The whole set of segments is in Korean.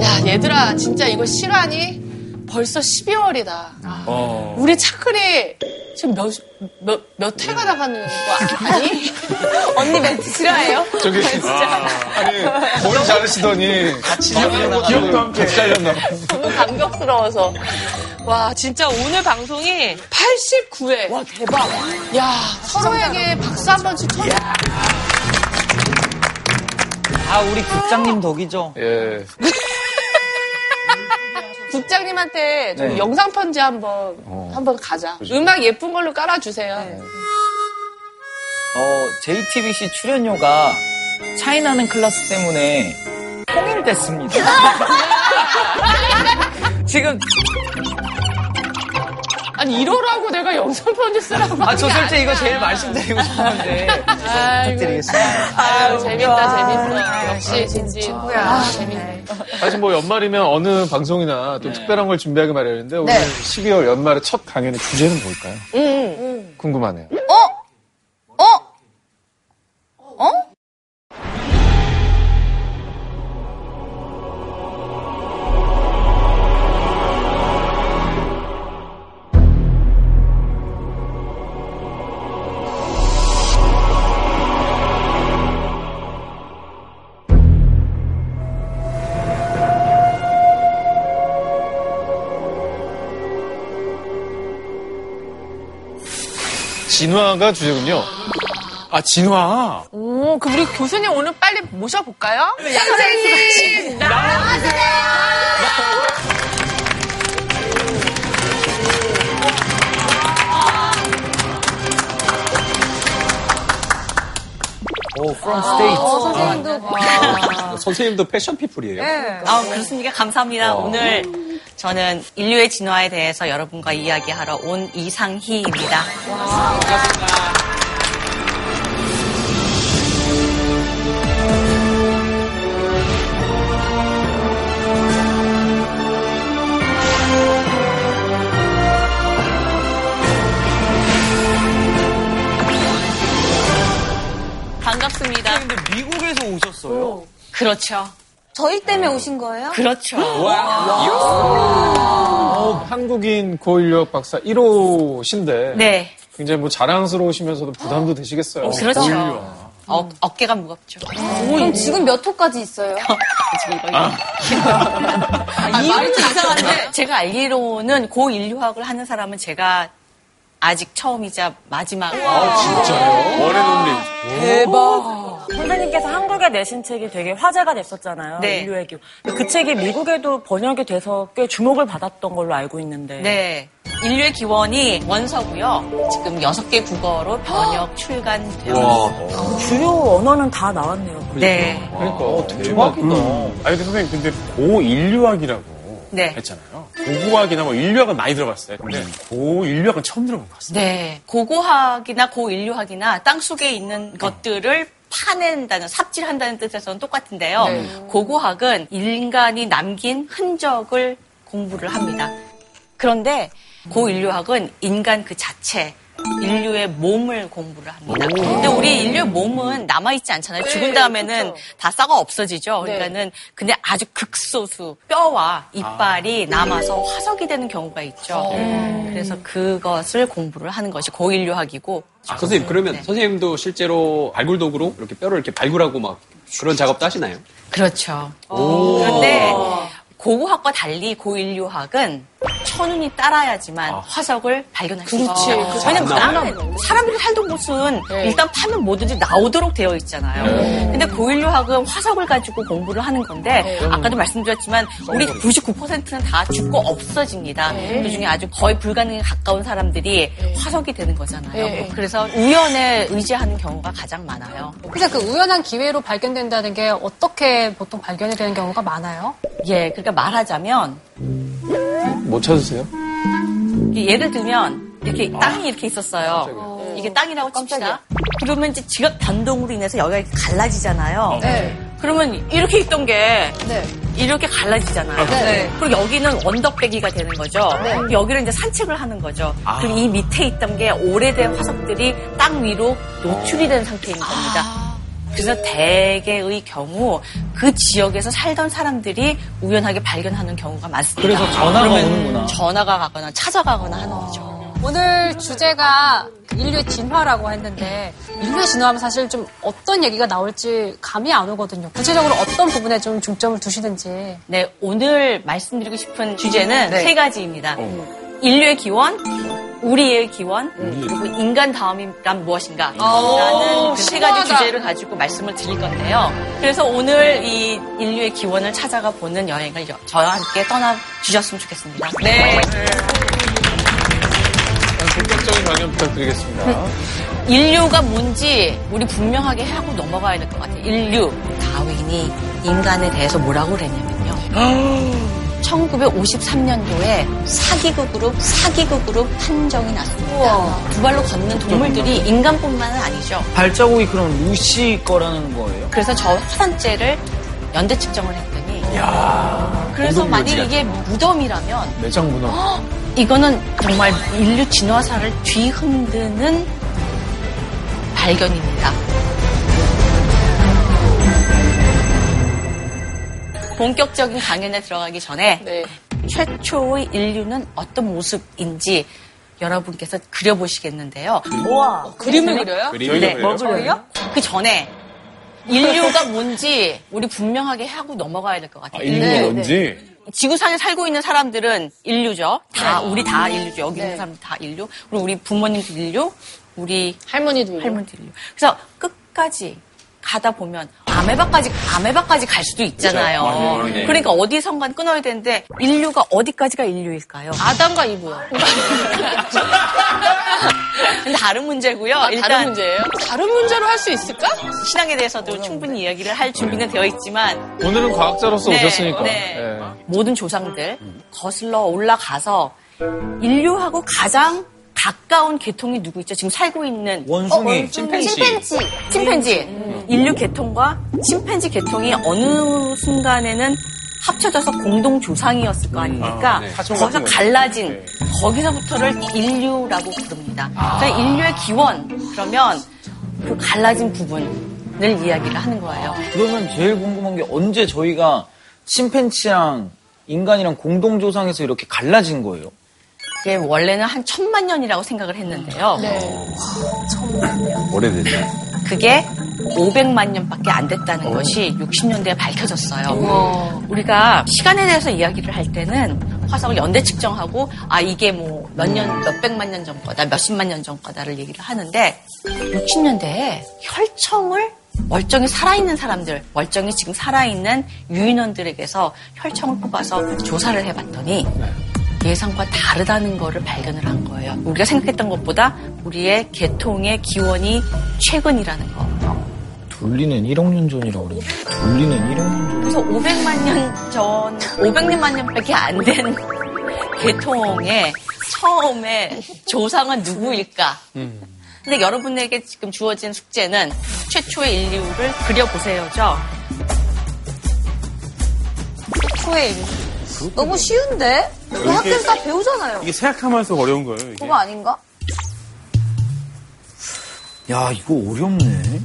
야, 얘들아, 진짜 이거 실화니? 벌써 12월이다. 어. 우리 차클이 지금 몇, 몇, 몇 회가 나가는 거 아니? 언니 멘트 싫어해요? 저기 진짜 아 니 머리 자르시더니 같이 기억도 함께 잘렸나 봐. 너무 감격스러워서. 와, 진짜 오늘 방송이 89회. 와, 대박. 야, 서로에게 박수 한 번씩 쳐. 아, 우리 국장님 덕이죠. 예. 국장님한테 좀 네. 영상 편지 한번 한번 가자. 음악 예쁜 걸로 깔아주세요. 어, JTBC 출연료가 차이나는 클래스 때문에 통일됐습니다. 지금, 아니 이러라고 내가 영상 편지 쓰라고. 아, 저한게 솔직히 이거. 제일 말씀드리고 싶었는데. 부탁드리겠습니다. 아유 재밌다 재밌어. 역시 진진. 아 재밌네. 사실 뭐 연말이면 어느 방송이나 또 특별한 걸 준비하기 마련인데 오늘 12월 연말의 첫 강연의 주제는 뭘까요? 궁금하네요. 어? 어? 진화가 주제군요. 아 진화. 오, 그럼 우리 교수님 오늘 빨리 모셔볼까요? 선생님 오, from state. 선생님도 선생님도 패션 피플이에요? 아, 그렇습니까? 감사합니다. 오늘 저는 인류의 진화에 대해서 여러분과 이야기하러 온 이상희입니다. 반갑습니다. 근데 미국에서 오셨어요? 그렇죠. 저희 때문에 오신 거예요? 그렇죠. 어, 한국인 고인력 박사 1호신데 네. 굉장히 뭐 자랑스러우시면서도 부담도 되시겠어요. 그렇죠. 어, 어깨가 무겁죠. 그럼 지금 몇 호까지 있어요? 지금 이거. 아, 이유는 이상한데 제가 알기로는 고 인류학을 하는 사람은 제가 아직 처음이자 마지막. 원앤온리. 선생님께서 한국에 내신 책이 되게 화제가 됐었잖아요. 네. 인류의 기후. 그 책이 미국에도 번역이 돼서 꽤 주목을 받았던 걸로 알고 있는데. 네. 인류의 기원이 원서고요. 지금 여섯 개 국어로 번역 출간되어 있습니다. 주요 언어는 다 나왔네요. 네. 그러니까 어, 대박이다. 아니 근데 선생님 근데 고인류학이라고 네. 했잖아요. 고고학이나 뭐 인류학은 많이 들어봤어요. 근데 고인류학은 처음 들어본 것 같습니다. 네. 고고학이나 고인류학이나 땅 속에 있는 것들을 파낸다는, 삽질한다는 뜻에서는 똑같은데요. 고고학은 인간이 남긴 흔적을 공부를 합니다. 그런데 고인류학은 인간 그 자체, 인류의 몸을 공부를 합니다. 근데 우리 인류의 몸은 남아있지 않잖아요. 죽은 다음에는 다 썩어 없어지죠. 그러니까는 근데 아주 극소수 뼈와 이빨이 남아서 화석이 되는 경우가 있죠. 그래서 그것을 공부를 하는 것이 고인류학이고 아, 선생님, 그러면 네. 선생님도 실제로 발굴 도구로 이렇게 뼈를 이렇게 발굴하고 막 그런 작업도 하시나요? 그렇죠. 그런데 고고학과 달리 고인류학은 천운이 따라야지만 화석을 발견할 수 그렇지. 있어요. 그 왜냐면 나는 사람들이 살던 곳은 일단 파면 뭐든지 나오도록 되어 있잖아요. 근데 고인류학은 화석을 가지고 공부를 하는 건데 아까도 말씀드렸지만 우리 99%는 다 죽고 없어집니다. 그중에 아주 거의 불가능에 가까운 사람들이 화석이 되는 거잖아요. 그래서 우연에 의지하는 경우가 가장 많아요. 그래서 그 우연한 기회로 발견된다는 게 어떻게 보통 발견이 되는 경우가 많아요? 예, 그러니까 말하자면 뭐 찾으세요? 예를 들면 이렇게 땅이 이렇게 있었어요. 이게 땅이라고 칩시다. 그러면 이제 지각 변동으로 인해서 여기가 이렇게 갈라지잖아요. 네. 그러면 이렇게 있던 게 네. 이렇게 갈라지잖아요. 네. 그리고 여기는 언덕배기가 되는 거죠. 그럼 여기를 이제 산책을 하는 거죠. 그리고 이 밑에 있던 게 오래된 화석들이 땅 위로 노출이 된 상태인 겁니다. 그래서 대개의 경우 그 지역에서 살던 사람들이 우연하게 발견하는 경우가 많습니다. 그래서 전화가 오는구나. 전화가 가거나 찾아가거나 하는 거죠. 오늘 주제가 인류의 진화라고 했는데 인류의 진화하면 사실 좀 어떤 얘기가 나올지 감이 안 오거든요. 구체적으로 어떤 부분에 좀 중점을 두시는지. 네, 오늘 말씀드리고 싶은 주제는 네. 세 가지입니다. 인류의 기원, 우리의 기원, 그리고 인간 다음이란 무엇인가 라는 그세 가지. 주제를 가지고 말씀을 드릴 건데요. 그래서 오늘 이 인류의 기원을 찾아가 보는 여행을 여- 저와 함께 떠나 주셨으면 좋겠습니다. 네. 본격적인 강연 부탁드리겠습니다. 인류가 뭔지 우리 분명하게 하고 넘어가야 될 것 같아요. 인류. 다윈이 인간에 대해서 뭐라고 그랬냐면요. 1953년도에 사기극으로 사기극으로 판정이 났습니다. 두 발로 걷는 동물들이 인간뿐만은 아니죠. 발자국이 그럼 루시 거라는 거예요? 그래서 저 화산재를 연대 측정을 했더니 그래서 만약 이게 무덤이라면 내장 문화. 이거는 정말 인류 진화사를 뒤흔드는 발견입니다. 본격적인 강연에 들어가기 전에 네. 최초의 인류는 어떤 모습인지 여러분께서 그려보시겠는데요. 그림을 그려요? 그림이 네. 그려요? 그 전에 인류가 뭔지 우리 분명하게 하고 넘어가야 될 것 같아요. 아, 인류가 뭔지. 지구상에 살고 있는 사람들은 인류죠. 다 우리 다 인류죠. 여기 있는 사람 다 인류. 그리고 우리 부모님도 인류, 우리 할머니도 인류. 할머니도 인류. 그래서 끝까지 가다 보면 아메바까지 아메바까지 갈 수도 있잖아요. 그렇죠. 맞아요. 네. 그러니까 어디선간 끊어야 되는데 인류가 어디까지가 인류일까요? 아담과 이브요. 근데 다른 문제고요. 아, 일단 다른 문제예요? 다른 문제로 할 수 있을까? 신앙에 대해서도 충분히 이야기를 할 준비는 되어 있지만 오늘은 과학자로서 네, 오셨으니까. 네. 예. 모든 조상들 거슬러 올라가서 인류하고 가장 가까운 계통이 누구 있죠? 지금 살고 있는 원숭이. 침팬지. 침팬지. 침팬지. 인류 계통과 침팬지 계통이 어느 순간에는 합쳐져서 공동 조상이었을 거 아닙니까? 아, 네. 거기서. 갈라진 네. 거기서부터를 인류라고 부릅니다. 그래서 인류의 기원 그러면 그 갈라진 부분을 이야기를 하는 거예요. 그러면 제일 궁금한 게 언제 저희가 침팬치랑 인간이랑 공동 조상에서 이렇게 갈라진 거예요? 그게 원래는 한 천만 년이라고 생각을 했는데요. 오래됐네. 그게 500만 년밖에 안 됐다는 것이 60년대에 밝혀졌어요. 우리가 시간에 대해서 이야기를 할 때는 화석을 연대 측정하고 아 이게 뭐 몇 년, 몇백만 년 전 거다, 몇십만 년 전 거다를 얘기를 하는데 60년대에 혈청을 멀쩡히 살아있는 사람들, 멀쩡히 지금 살아있는 유인원들에게서 혈청을 뽑아서 조사를 해봤더니 예상과 다르다는 거를 발견을 한 거예요. 우리가 생각했던 것보다 우리의 계통의 기원이 최근이라는 거. 돌리는 1억 년 전이라고 그러네. 돌리는 1억 년 전. 그래서 500만 년 전, 500만 년밖에 안 된 계통의 처음에 조상은 누구일까? 근데 여러분에게 지금 주어진 숙제는 최초의 인류를 그려보세요죠. 초의 인류. 너무 쉬운데? 그 학교에서 다 배우잖아요. 이게 생각하면서 어려운 거예요, 이게. 그거 아닌가? 야, 이거 어렵네.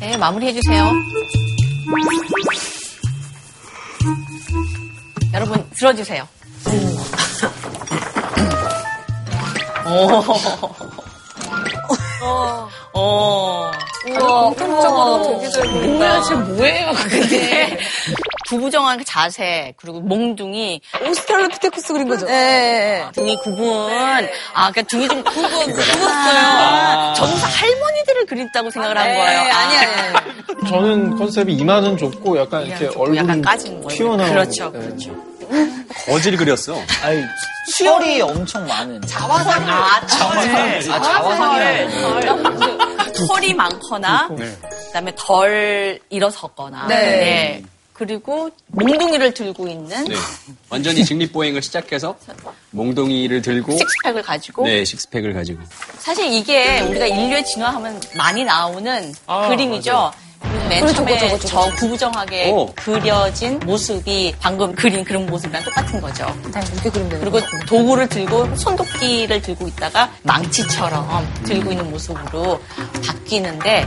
네, 마무리해주세요. 여러분, 들어주세요. 오. 오. 우와, 공통적으로 되게 잘 뭐야, 쟤 뭐예요, 근데. 구부정한 자세, 그리고 몽둥이, 오스트랄로피테쿠스 그린 거죠? 네. 등이 구분. 아, 그러니까 등이 좀 구분, 구웠어요. 저는 다 할머니들을 그린다고 생각을 한 거예요. 아니, 아니, 아니. 저는 컨셉이 이마는 좁고 약간 이렇게 좀 얼굴이 약간 까진 거. 튀어나오고. 그렇죠, 네. 그렇죠. 거질 그렸어. 아니, 털이 엄청 많은. 자화상, 아, 털을. 아, 자화상이라는 털. 털이 많거나, 네. 그다음에 덜 일어섰거나. 네. 그리고 몽둥이를 들고 있는 네. 완전히 직립보행을 시작해서 몽둥이를 들고 식스팩을 가지고 네, 식스팩을 가지고. 사실 이게 우리가 인류의 진화하면 많이 나오는 아, 그림이죠. 맨 그렇죠, 처음에 그렇죠, 그렇죠, 저 그렇죠. 구부정하게 오. 그려진 모습이 방금 그린 그런 모습이랑 똑같은 거죠. 네, 이렇게 그리면 되는 그리고 도구를 들고 손도끼를 들고 있다가 망치처럼 들고 있는 모습으로 바뀌는데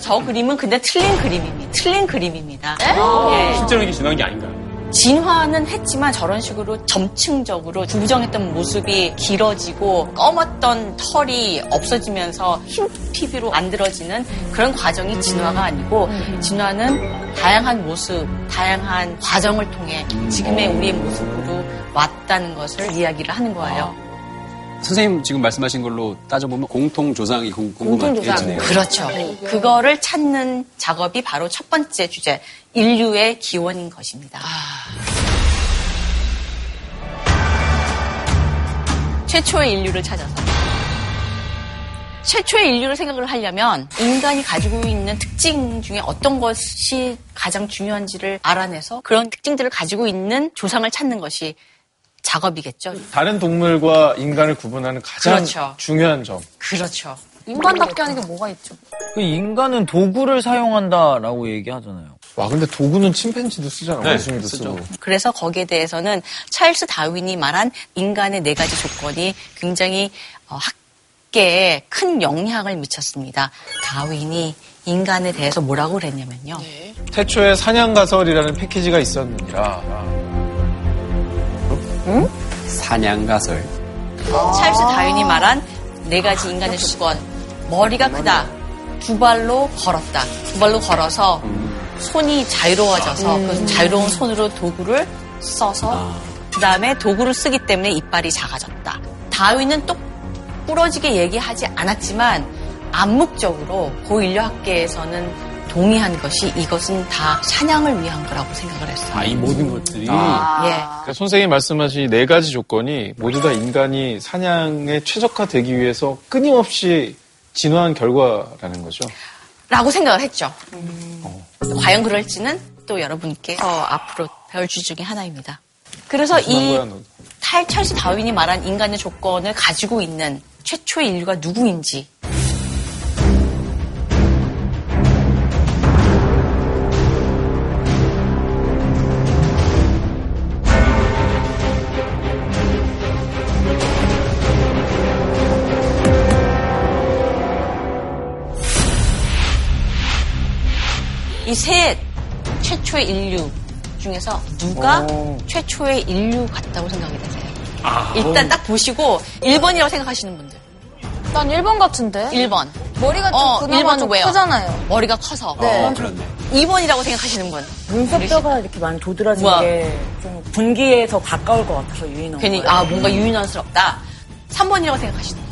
저 그림은 근데 틀린 그림입니다. 틀린 그림입니다. 예. 실제로 이게 지나간 게 아닌가요? 진화는 했지만 저런 식으로 점층적으로 구부정했던 모습이 길어지고 검었던 털이 없어지면서 흰 피부로 만들어지는 그런 과정이 진화가 아니고 진화는 다양한 모습, 다양한 과정을 통해 지금의 우리의 모습으로 왔다는 것을 이야기를 하는 거예요. 선생님 지금 말씀하신 걸로 따져보면 공통조상이 궁- 궁금하겠네요. 그렇죠. 그거를 찾는 작업이 바로 첫 번째 주제, 인류의 기원인 것입니다. 최초의 인류를 찾아서. 최초의 인류를 생각을 하려면 인간이 가지고 있는 특징 중에 어떤 것이 가장 중요한지를 알아내서 그런 특징들을 가지고 있는 조상을 찾는 것이 작업이겠죠. 다른 동물과 인간을 구분하는 가장 그렇죠. 중요한 점. 그렇죠. 인간답게 하는 게 뭐가 있죠? 그 인간은 도구를 사용한다라고 얘기하잖아요. 와, 근데 도구는 침팬지도 쓰잖아. 네, 원숭이도 쓰죠. 쓰고. 그래서 거기에 대해서는 찰스 다윈이 말한 인간의 네 가지 조건이 굉장히 어, 학계에 큰 영향을 미쳤습니다. 다윈이 인간에 대해서 뭐라고 그랬냐면요. 태초에 사냥가설이라는 패키지가 있었느니라. 사냥가설. 찰스 다윈이 말한 네 가지 인간의 조건. 머리가 크다. 두 발로 걸었다. 두 발로 걸어서 손이 자유로워져서 그 자유로운 손으로 도구를 써서 그 다음에 도구를 쓰기 때문에 이빨이 작아졌다. 다윈은 똑 부러지게 얘기하지 않았지만 암묵적으로 고인류학계에서는 동의한 것이 이것은 다 사냥을 위한 거라고 생각을 했어요. 아, 이 모든 것들이. 예. 그러니까 선생님이 말씀하신 네 가지 조건이 모두 다 인간이 사냥에 최적화되기 위해서 끊임없이 진화한 결과라는 거죠. 라고 생각을 했죠. 과연 그럴지는 또 여러분께서 앞으로 배울 주제 중에 하나입니다. 그래서 이 거야, 너. 탈 찰스 다윈이 말한 인간의 조건을 가지고 있는 최초의 인류가 누구인지 이 셋 최초의 인류 중에서 누가 오. 최초의 인류 같다고 생각이 되세요? 일단 딱 보시고 1번이라고 생각하시는 분들. 난 1번 같은데. 1번. 머리가 좀 어, 그나마 좀 왜요? 크잖아요. 머리가 커서. 네. 그렇네. 2번이라고 생각하시는 분. 눈썹뼈가 이렇게 많이 도드라진. 게 좀 분기에 더 가까울 것 같아서 유인한 괜히. 아 뭔가 유인원스럽다. 3번이라고 생각하시는 분.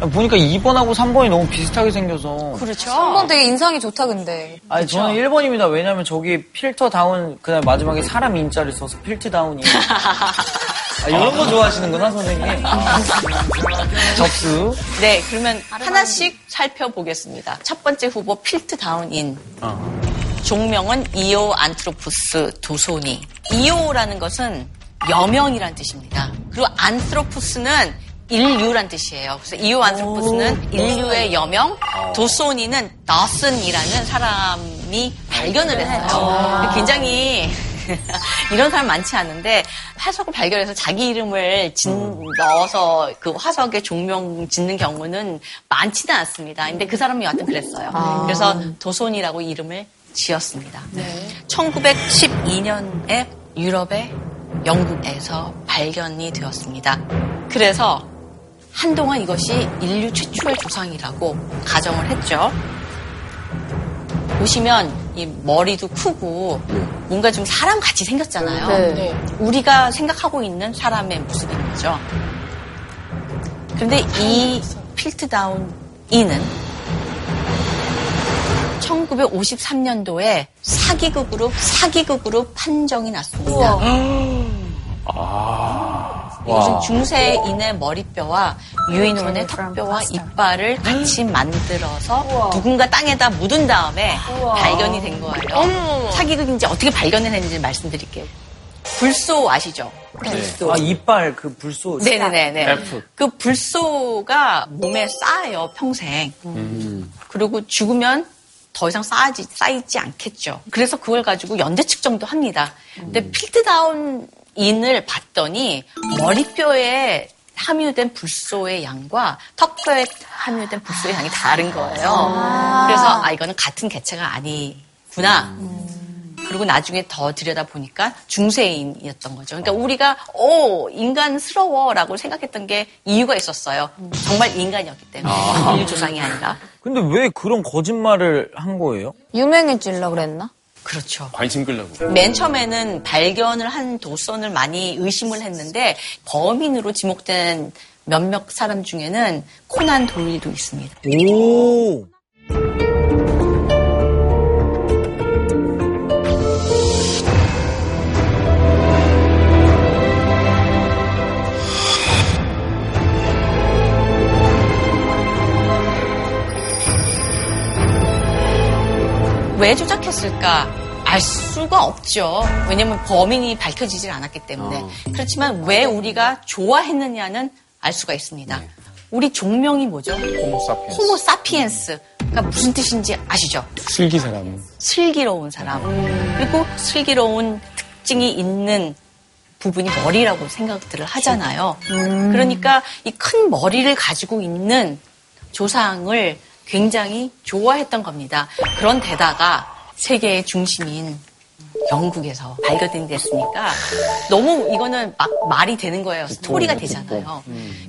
보니까 2번하고 3번이 너무 비슷하게 생겨서. 그렇죠. 3번 되게 인상이 좋다 근데. 아니, 저는 1번입니다. 왜냐면 저기 필트 다운, 그다음 마지막에 사람 인자를 써서 필트 다운이. 아, 이런 거 좋아하시는구나, 선생님. 접수. 네, 그러면 하나씩 살펴보겠습니다. 첫 번째 후보 필트 다운인. 종명은 Eoanthropus dawsoni. Eo라는 것은 여명이란 뜻입니다. 그리고 안트로푸스는 인류란 뜻이에요. 그래서 이오 안트로푸스는 인류의 여명, 도소니는 너슨이라는 사람이 발견을 했어요. 굉장히 이런 사람 많지 않은데 화석을 발견해서 자기 이름을 짓- 넣어서 그 화석에 종명 짓는 경우는 많지는 않습니다. 근데 그 사람이 여하튼 그랬어요. 그래서 도손이라고 이름을 지었습니다. 1912년에 유럽의 영국에서 발견이 되었습니다. 그래서 한동안 이것이 인류 최초의 조상이라고 가정을 했죠. 보시면 이 머리도 크고 뭔가 좀 사람 같이 생겼잖아요. 네. 우리가 생각하고 있는 사람의 모습인 거죠. 그런데 이 필트다운 이는 1953년도에 사기극으로 사기극으로 판정이 났습니다. 이 것은 중세인의 머리뼈와 유인원의 턱뼈와 이빨을 같이 만들어서 누군가 땅에다 묻은 다음에 발견이 된 거예요. 사기극인지 어떻게 발견을 했는지 말씀드릴게요. 불소 아시죠? 불소. 아, 이빨 그 불소. 네네네. F. 그 불소가 몸에 쌓여요, 평생. 그리고 죽으면 더 이상 쌓이지, 쌓이지 않겠죠. 그래서 그걸 가지고 연대 측정도 합니다. 근데 필드다운 인을 봤더니 머리뼈에 함유된 불소의 양과 턱뼈에 함유된 불소의 양이 다른 거예요. 그래서 아, 이거는 같은 개체가 아니구나. 그리고 나중에 더 들여다 보니까 중세인이었던 거죠. 그러니까 우리가 오 인간스러워라고 생각했던 게 이유가 있었어요. 정말 인간이었기 때문에 인류 조상이 아니라 근데 왜 그런 거짓말을 한 거예요? 유명해지려고 그랬나? 그렇죠. 관심 끌려고. 맨 처음에는 발견을 한 도선을 많이 의심을 했는데 범인으로 지목된 몇몇 사람 중에는 코난 도일도 있습니다. 오. 왜 조작했을까? 알 수가 없죠. 왜냐면 범인이 밝혀지질 않았기 때문에. 그렇지만 왜 우리가 좋아했느냐는 알 수가 있습니다. 우리 종명이 뭐죠? 호모 사피엔스. 호모 사피엔스. 그러니까 무슨 뜻인지 아시죠? 슬기 사람. 슬기로운 사람. 그리고 슬기로운 특징이 있는 부분이 머리라고 생각들을 하잖아요. 그러니까 이 큰 머리를 가지고 있는 조상을 굉장히 좋아했던 겁니다. 그런 데다가 세계의 중심인 영국에서 발견이 됐으니까 너무 이거는 막 말이 되는 거예요. 스토리가 되잖아요.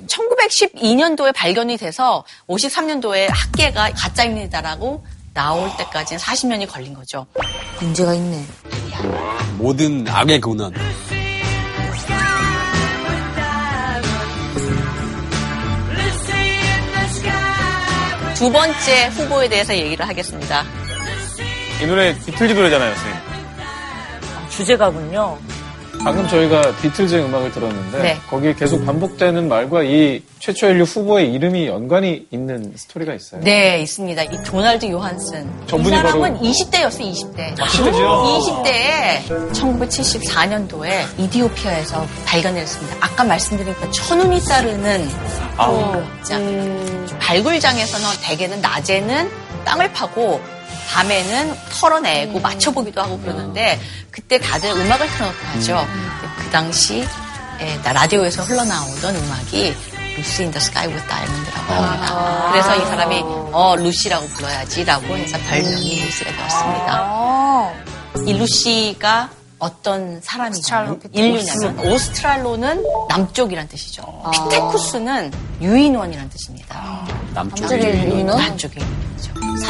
1912년도에 발견이 돼서 53년도에 학계가 가짜입니다라고 나올 때까지는 40년이 걸린 거죠. 문제가 있네. 모든 악의 근원. 두 번째 후보에 대해서 얘기를 하겠습니다. 이 노래 비틀즈 노래잖아요, 선생님. 주제가군요. 방금 저희가 비틀즈의 음악을 들었는데 네. 거기에 계속 반복되는 말과 이 최초 인류 후보의 이름이 연관이 있는 스토리가 있어요. 네, 있습니다. 이 도널드 요한슨. 이 사람은 바로- 20대였어요, 20대. 실제죠? 20대에 1974년도에 이디오피아에서 발견했습니다. 아까 말씀드린 그 천운이 따르는 발굴장. 발굴장에서는 대개는 낮에는 땅을 파고 밤에는 털어내고 맞춰보기도 하고 그러는데 그때 다들 음악을 틀어놓고 하죠. 그 당시 에, 나- 라디오에서 흘러나오던 음악이 루시 인더 스카이 with 다이아몬드라고 합니다. 그래서 이 사람이 어 루시라고 불러야지라고 해서 별명이 루시가 되었습니다. 이 루시가 어떤 사람이냐면 인류냐면 오스트랄로는 남쪽이란 뜻이죠. 피테쿠스는 유인원이란 뜻입니다. 남쪽에 유인원? 남쪽의 인류죠.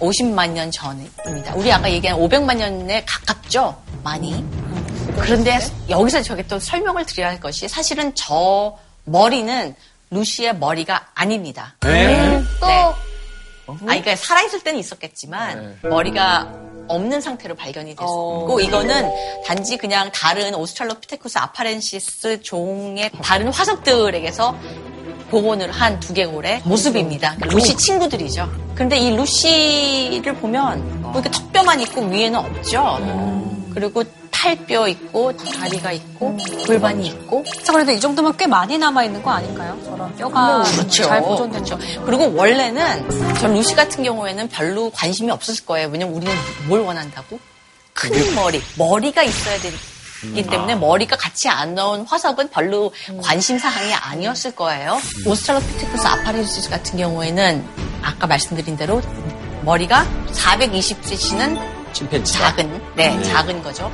350만 년 전입니다. 우리 아까 얘기한 500만 년에 가깝죠? 많이. 그런데 여기서 저게 또 설명을 드려야 할 것이 사실은 저 머리는 루시의 머리가 아닙니다. 네. 또 네. 아, 그러니까 살아있을 때는 있었겠지만 머리가 없는 상태로 발견이 됐고 이거는 단지 그냥 다른 오스트랄로피테쿠스 아파렌시스 종의 다른 화석들에게서 복원을 한 두개골의 모습입니다. 루시 친구들이죠. 그런데 이 루시를 보면 뭐 이렇게 턱뼈만 있고 위에는 없죠. 그리고 팔뼈 있고 다리가 있고 골반이 있고 자, 그래도 이 정도면 꽤 많이 남아 있는 거 아닌가요? 저런 뼈가 그렇죠. 잘 보존된 그렇죠. 거. 그리고 원래는 전 루시 같은 경우에는 별로 관심이 없었을 거예요. 왜냐면 우리는 뭘 원한다고? 큰 머리, 머리가 있어야 되 기 때문에 머리가 같이 안 넣은 화석은 별로 관심 사항이 아니었을 거예요. 오스트랄로피테쿠스 아파렌시스 같은 경우에는 아까 말씀드린 대로 머리가 420cm는 침팬지. 작은, 네, 작은 거죠.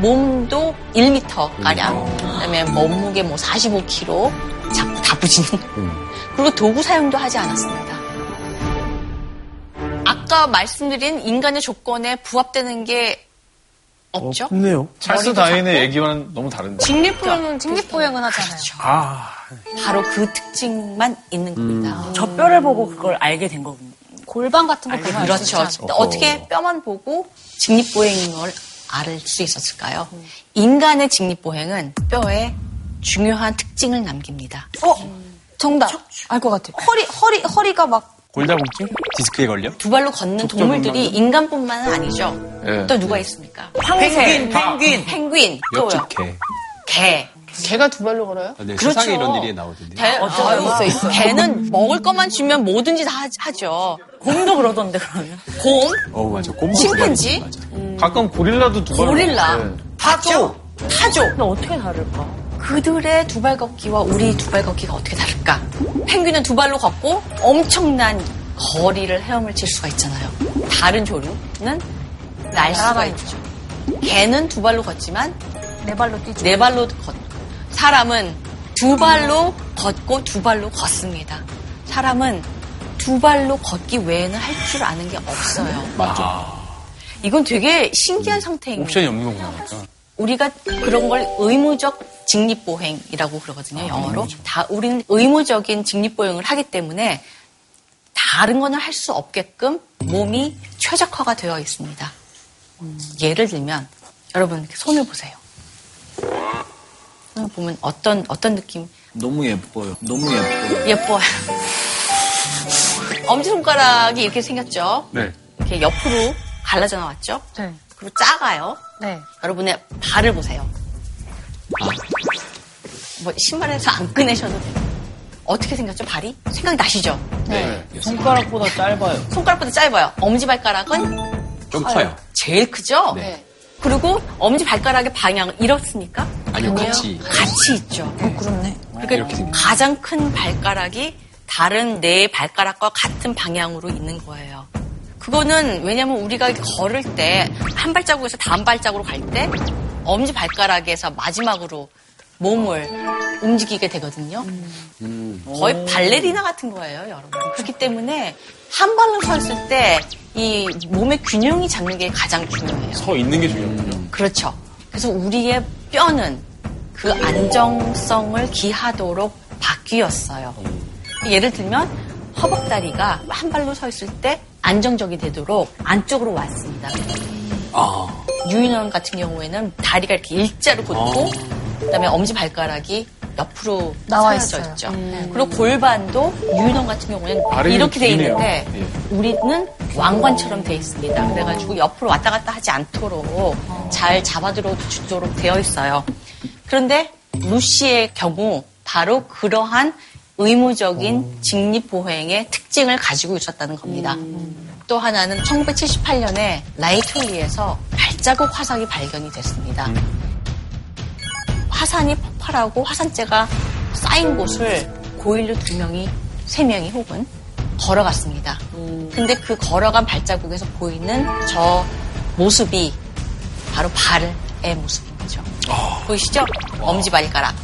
몸도 1m 가량, 그다음에 몸무게 뭐 45kg, 작 다부지는. 그리고 도구 사용도 하지 않았습니다. 아까 말씀드린 인간의 조건에 부합되는 게 없죠. 없네요. 찰스 작고. 얘기와는 너무 다른데. 직립보행은, 직립보행은 하잖아요. 그렇죠. 아, 바로 그 특징만 있는 겁니다. 저 뼈를 보고 그걸 알게 된 거군요. 골반 같은 거 보면 알수 그렇죠. 있잖아요. 어떻게 뼈만 보고 직립보행인 걸알수 있었을까요? 인간의 직립보행은 뼈에 중요한 특징을 남깁니다. 어 정답 알 것 같아. 허리 허리 허리가 막 골다공증? 디스크에 걸려? 두 발로 걷는 동물들이 인간뿐만은 아니죠. 예. 또 누가 있습니까? 펭귄, 펭귄. 펭귄. 또요. 옆집개. 개. 개가 두 발로 걸어요? 네, 그렇죠. 세상에 이런 일이 나오던데. 개, 아유, 개는 먹을 것만 주면 뭐든지 다 하- 하죠. 곰도 그러던데 그러면. 곰, 어 맞아. 곰 침팬지, 맞아. 가끔 고릴라도 두 발. 고릴라, 네. 타조, 타조. 근데 어떻게 다를까? 그들의 두 발 걷기와 우리 두 발 걷기가 어떻게 다를까? 펭귄은 두 발로 걷고 엄청난 거리를 헤엄을 칠 수가 있잖아요. 다른 조류는 날 수가 있죠. 개는 두 발로 걷지만 네 발로 뛰죠. 네 발로 걷고 사람은 두 발로 걷고 두 발로 걷습니다. 사람은 두 발로 걷기 외에는 할 줄 아는 게 없어요. 맞아. 이건 되게 신기한 상태인 옵션이 없는 거구나. 우리가 그런 걸 의무적 직립보행이라고 그러거든요, 영어로. 다, 우리는 의무적인 직립보행을 하기 때문에 다른 거는 할 수 없게끔 몸이 최적화가 되어 있습니다. 예를 들면, 여러분, 손을 보세요. 손을 보면 어떤, 어떤 느낌? 너무 예뻐요. 너무 예뻐요. 예뻐요. 엄지손가락이 이렇게 생겼죠? 네. 이렇게 옆으로 갈라져 나왔죠? 네. 그리고 작아요. 네. 여러분의 발을 보세요. 뭐 신발에서 안 꺼내셔도 돼요. 어떻게 생겼죠, 발이? 생각이 나시죠? 네. 손가락보다 짧아요. 손가락보다 짧아요. 엄지발가락은 좀 커요. 제일 크죠? 네. 그리고 엄지발가락의 방향은 이렇습니까? 아니요, 같이. 같이 있죠. 그렇네. 그러니까 이렇게 생겼어요. 가장 큰 발가락이 다른 네 발가락과 같은 방향으로 있는 거예요. 그거는 왜냐면 우리가 걸을 때 한 발자국에서 다음 발자국으로 갈 때 엄지 발가락에서 마지막으로 몸을 움직이게 되거든요. 거의 발레리나 같은 거예요, 여러분. 그렇기 때문에 한 발로 서 있을 때 이 몸의 균형이 잡는 게 가장 중요해요. 서 있는 게 중요하군요. 그렇죠. 그래서 우리의 뼈는 그 안정성을 기하도록 바뀌었어요. 예를 들면 허벅다리가 한 발로 서 있을 때 안정적이 되도록 안쪽으로 왔습니다. 아. 유인원 같은 경우에는 다리가 이렇게 일자로 굳고 그다음에 엄지 발가락이 옆으로 나와 있어요. 있죠. 그리고 골반도 유인원 같은 경우에는 이렇게 돼 기네요. 있는데 예. 우리는 왕관처럼 돼 있습니다. 그래가지고 옆으로 왔다 갔다 하지 않도록 잘 잡아주도록 되어 있어요. 그런데 루시의 경우 바로 그러한 의무적인 직립보행의 특징을 가지고 있었다는 겁니다. 또 하나는 1978년에 라이톨리에서 발자국 화석이 발견이 됐습니다. 화산이 폭발하고 화산재가 쌓인 곳을 고인류 두 명이, 세 명이 혹은 걸어갔습니다. 근데 그 걸어간 발자국에서 보이는 저 모습이 바로 발의 모습인 거죠. 보이시죠? 엄지발가락.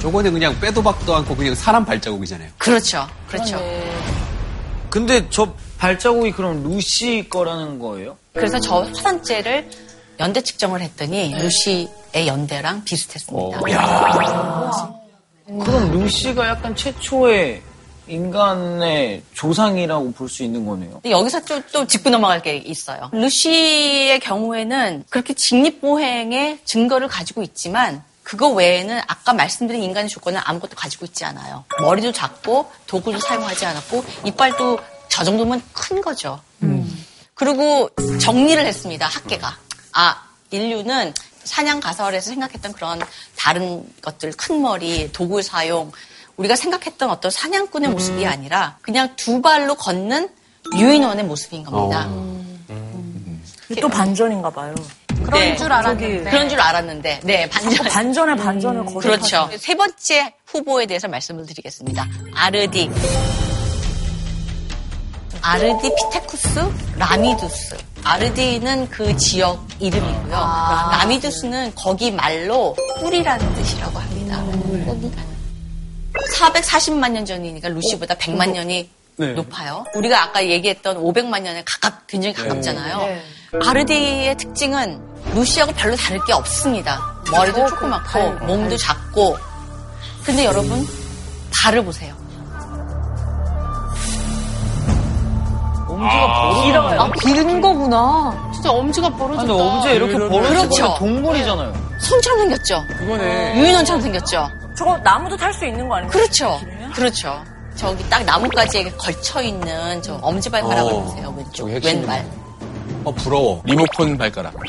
저거는 그냥 빼도 박도 않고 그냥 사람 발자국이잖아요. 그렇죠. 그렇죠. 근데 저 발자국이 그럼 루시 거라는 거예요? 그래서 저 화산재를 연대 측정을 했더니 루시의 연대랑 비슷했습니다. 그럼 루시가 약간 최초의 인간의 조상이라고 볼 수 있는 거네요. 근데 여기서 또, 또 짚고 넘어갈 게 있어요. 루시의 경우에는 그렇게 직립보행의 증거를 가지고 있지만 그거 외에는 아까 말씀드린 인간의 조건은 아무것도 가지고 있지 않아요. 머리도 작고 도구도 사용하지 않았고 이빨도 저 정도면 큰 거죠. 그리고 정리를 했습니다. 학계가. 아 인류는 사냥 가설에서 생각했던 그런 다른 것들 큰 머리, 도구 사용 우리가 생각했던 어떤 사냥꾼의 모습이 아니라 그냥 두 발로 걷는 유인원의 모습인 겁니다. 또 반전인가 봐요. 그런 네. 줄 알았는데. 그런 줄 알았는데, 네, 반전. 반전에 반전을 거듭 그렇죠. 세 번째 후보에 대해서 말씀을 드리겠습니다. 아르디. 아르디 피테쿠스 라미두스. 아르디는 그 지역 이름이고요. 라미두스는 거기 말로 뿔이라는 뜻이라고 합니다. 440만 년 전이니까 루시보다 100만 년이 높아요. 우리가 아까 얘기했던 500만 년에 가깝, 굉장히 가깝잖아요. 아르디의 특징은 루시하고 별로 다를 게 없습니다. 머리도 조그맣고 몸도 작고. 근데 여러분 발을 보세요. 엄지가 길어요. 아, 기른 거구나. 진짜 엄지가 벌어졌다. 근데 엄지가 이렇게 벌어지고 그렇죠. 동물이잖아요. 손처럼 생겼죠? 그거네. 유인원처럼 생겼죠? 저거 나무도 탈 수 있는 거 아닌가요? 그렇죠. 그렇죠. 저기 딱 나뭇가지에 걸쳐 있는 저 엄지 발가락을 어. 보세요. 왼쪽. 왼발. 어, 부러워. 리모컨 발가락.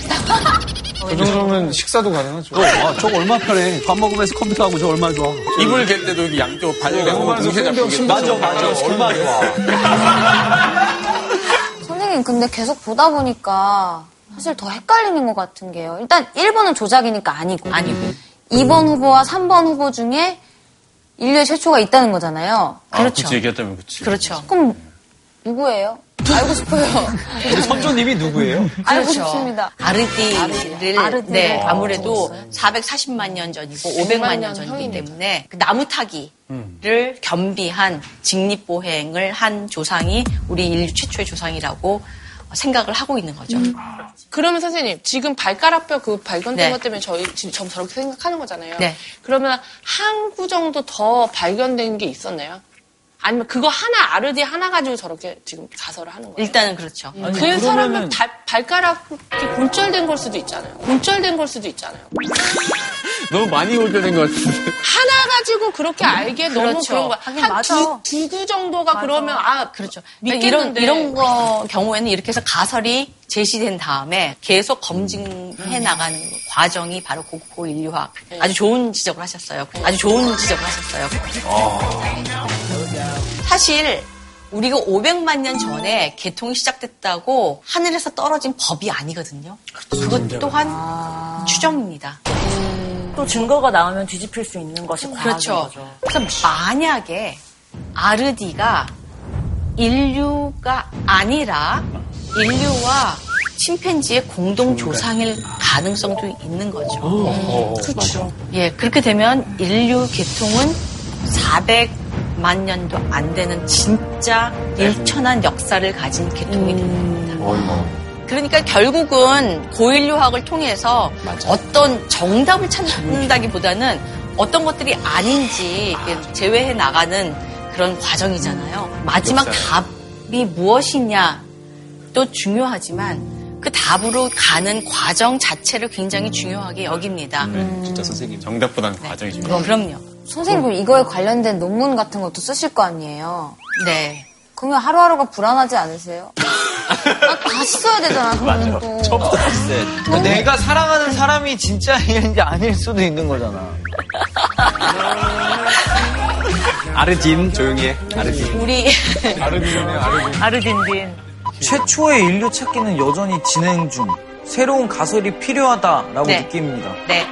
그 정도면 식사도 가능하죠. 어, 아, 저거 얼마 편해. 밥 먹으면서 컴퓨터하고 저 얼마 좋아. 이불 갤 때도 여기 양쪽 발가락 손병 잡히게. 맞아, 맞아. 얼마 좋아. 선생님, 근데 계속 보다 보니까 사실 더 헷갈리는 것 같은 게요. 일단 1번은 조작이니까 아니고. 아니고. 2번 후보와 3번 후보 중에 인류의 최초가 있다는 거잖아요. 아, 그치, 얘기했다면 그치. 그렇죠. 그럼 누구예요? 알고 싶어요. 우리 선조님이 누구예요? 알고 그렇죠. 싶습니다. 아르디를 아르디를 네 아, 아무래도 440만 년 전이고 500만 년 전이기 때문에 그 나무 타기를 겸비한 직립보행을 한 조상이 우리 인류 최초의 조상이라고 생각을 하고 있는 거죠. 그러면 선생님 지금 발가락뼈 그 발견된 네. 것 때문에 저희 지금 전 저렇게 생각하는 거잖아요. 네. 그러면 한구 정도 더 발견된 게 있었나요? 아니면 그거 하나 아르디 하나 가지고 저렇게 지금 가설을 하는 거예요? 일단은 그렇죠. 그 그러면은- 사람은 발, 발가락이 골절된 걸 수도 있잖아요. 골절된 걸 수도 있잖아요. 너무 많이 골절된 것 같은데. 하나 가지고 그렇게 알게 너무 그렇죠. 그런 거야. 하긴 한 맞아. 두, 두구 정도가 그러면 아 그렇죠. 믿겠는데. 이런 이런 거 경우에는 이렇게 해서 가설이 제시된 다음에 계속 검증해 나가는 과정이 바로 고고 인류학. 아주 좋은 지적을 하셨어요. 아주 좋은 지적을 하셨어요. 사실 우리가 500만 년 전에 개통이 시작됐다고 하늘에서 떨어진 법이 아니거든요. 그것 또한 추정입니다. 또 증거가 나오면 뒤집힐 수 있는 것이 과학인 그렇죠. 거죠. 그래서 만약에 아르디가 인류가 아니라 인류와 침팬지의 공동 조상일 가능성도 있는 거죠. 그렇죠. 예, 그렇게 되면 인류 계통은 400만 년도 안 되는 진짜 일천한 역사를 가진 계통이 되는 겁니다. 그러니까 결국은 고인류학을 통해서 어떤 정답을 찾는다기보다는 어떤 것들이 아닌지 이렇게 제외해 나가는 그런 과정이잖아요. 마지막 답이 무엇이냐 또 중요하지만 그 답으로 가는 과정 자체를 굉장히 중요하게 여깁니다. 진짜 선생님. 정답보다는 네. 과정이 중요해. 그럼요. 선생님, 그럼 이거에 관련된 논문 같은 것도 쓰실 거 아니에요? 네. 그러면 하루하루가 불안하지 않으세요? 아, 다시 써야 되잖아, 그러면 또. 그러니까 내가 사랑하는 사람이 진짜 인지 아닐 수도 있는 거잖아. 아르딘 조용히 해. 아르딘. 우리. 아르딘딘. 최초의 인류 찾기는 여전히 진행 중. 새로운 가설이 필요하다라고 네. 느낍니다. 네.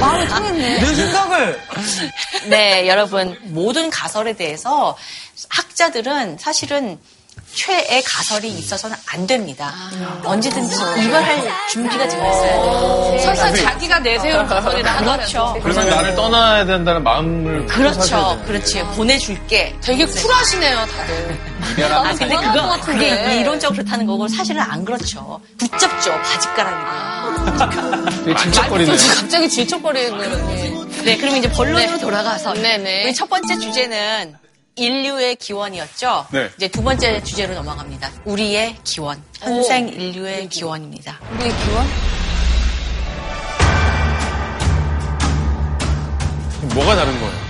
마음이 통했네. 내 생각을 네, 여러분 모든 가설에 대해서 학자들은 사실은 최애 가설이 있어서는 안 됩니다. 언제든지 이별할 준비가 되어 있어야 돼요. 설사 자기가 내세운 가설이라 하더라도 그렇죠. 그러면 나를 떠나야 된다는 마음을 그렇죠. 그렇지. 보내줄게. 되게 쿨하시네요, 다들. 아, 근데 그거. 그게 이론적으로 그렇다는 거고 사실은 안 그렇죠. 붙잡죠. 바짓가랑이. 되게 질척거리네요. 갑자기 질척거리는. 네, 그러면 이제 본론으로 돌아가서. 네네. 우리 첫 번째 주제는 인류의 기원이었죠. 네. 이제 두 번째 주제로 넘어갑니다. 우리의 기원. 현생 인류의 기원입니다. 우리의 기원? 뭐가 다른 거예요?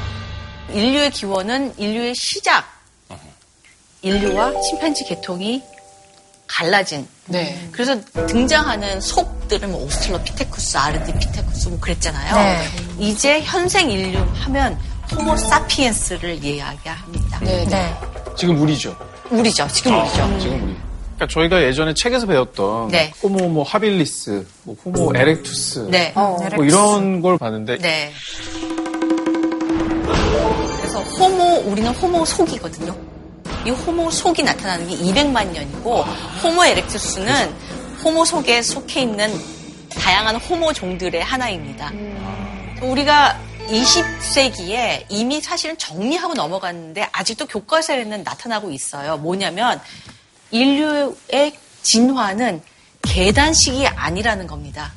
인류의 기원은 인류의 시작. 인류와 침팬지 계통이 갈라진. 네. 그래서 등장하는 속들은 뭐 오스트로 피테쿠스, 아르디 피테쿠스 뭐 그랬잖아요. 네. 이제 현생 인류 하면 호모 사피엔스를 이야기합니다. 네. 네. 지금 우리죠. 우리죠. 지금 우리죠. 지금 우리. 그러니까 저희가 예전에 책에서 배웠던 네. 호모 뭐 하빌리스, 뭐 호모 에렉투스, 네. 어. 뭐 이런 걸 봤는데 네. 그래서 호모, 우리는 호모 속이거든요. 이 호모 속이 나타나는 게 200만 년이고, 호모 에렉투스는 호모 속에 속해 있는 다양한 호모 종들의 하나입니다. 우리가 20세기에 이미 사실은 정리하고 넘어갔는데 아직도 교과서에는 나타나고 있어요. 뭐냐면 인류의 진화는 계단식이 아니라는 겁니다.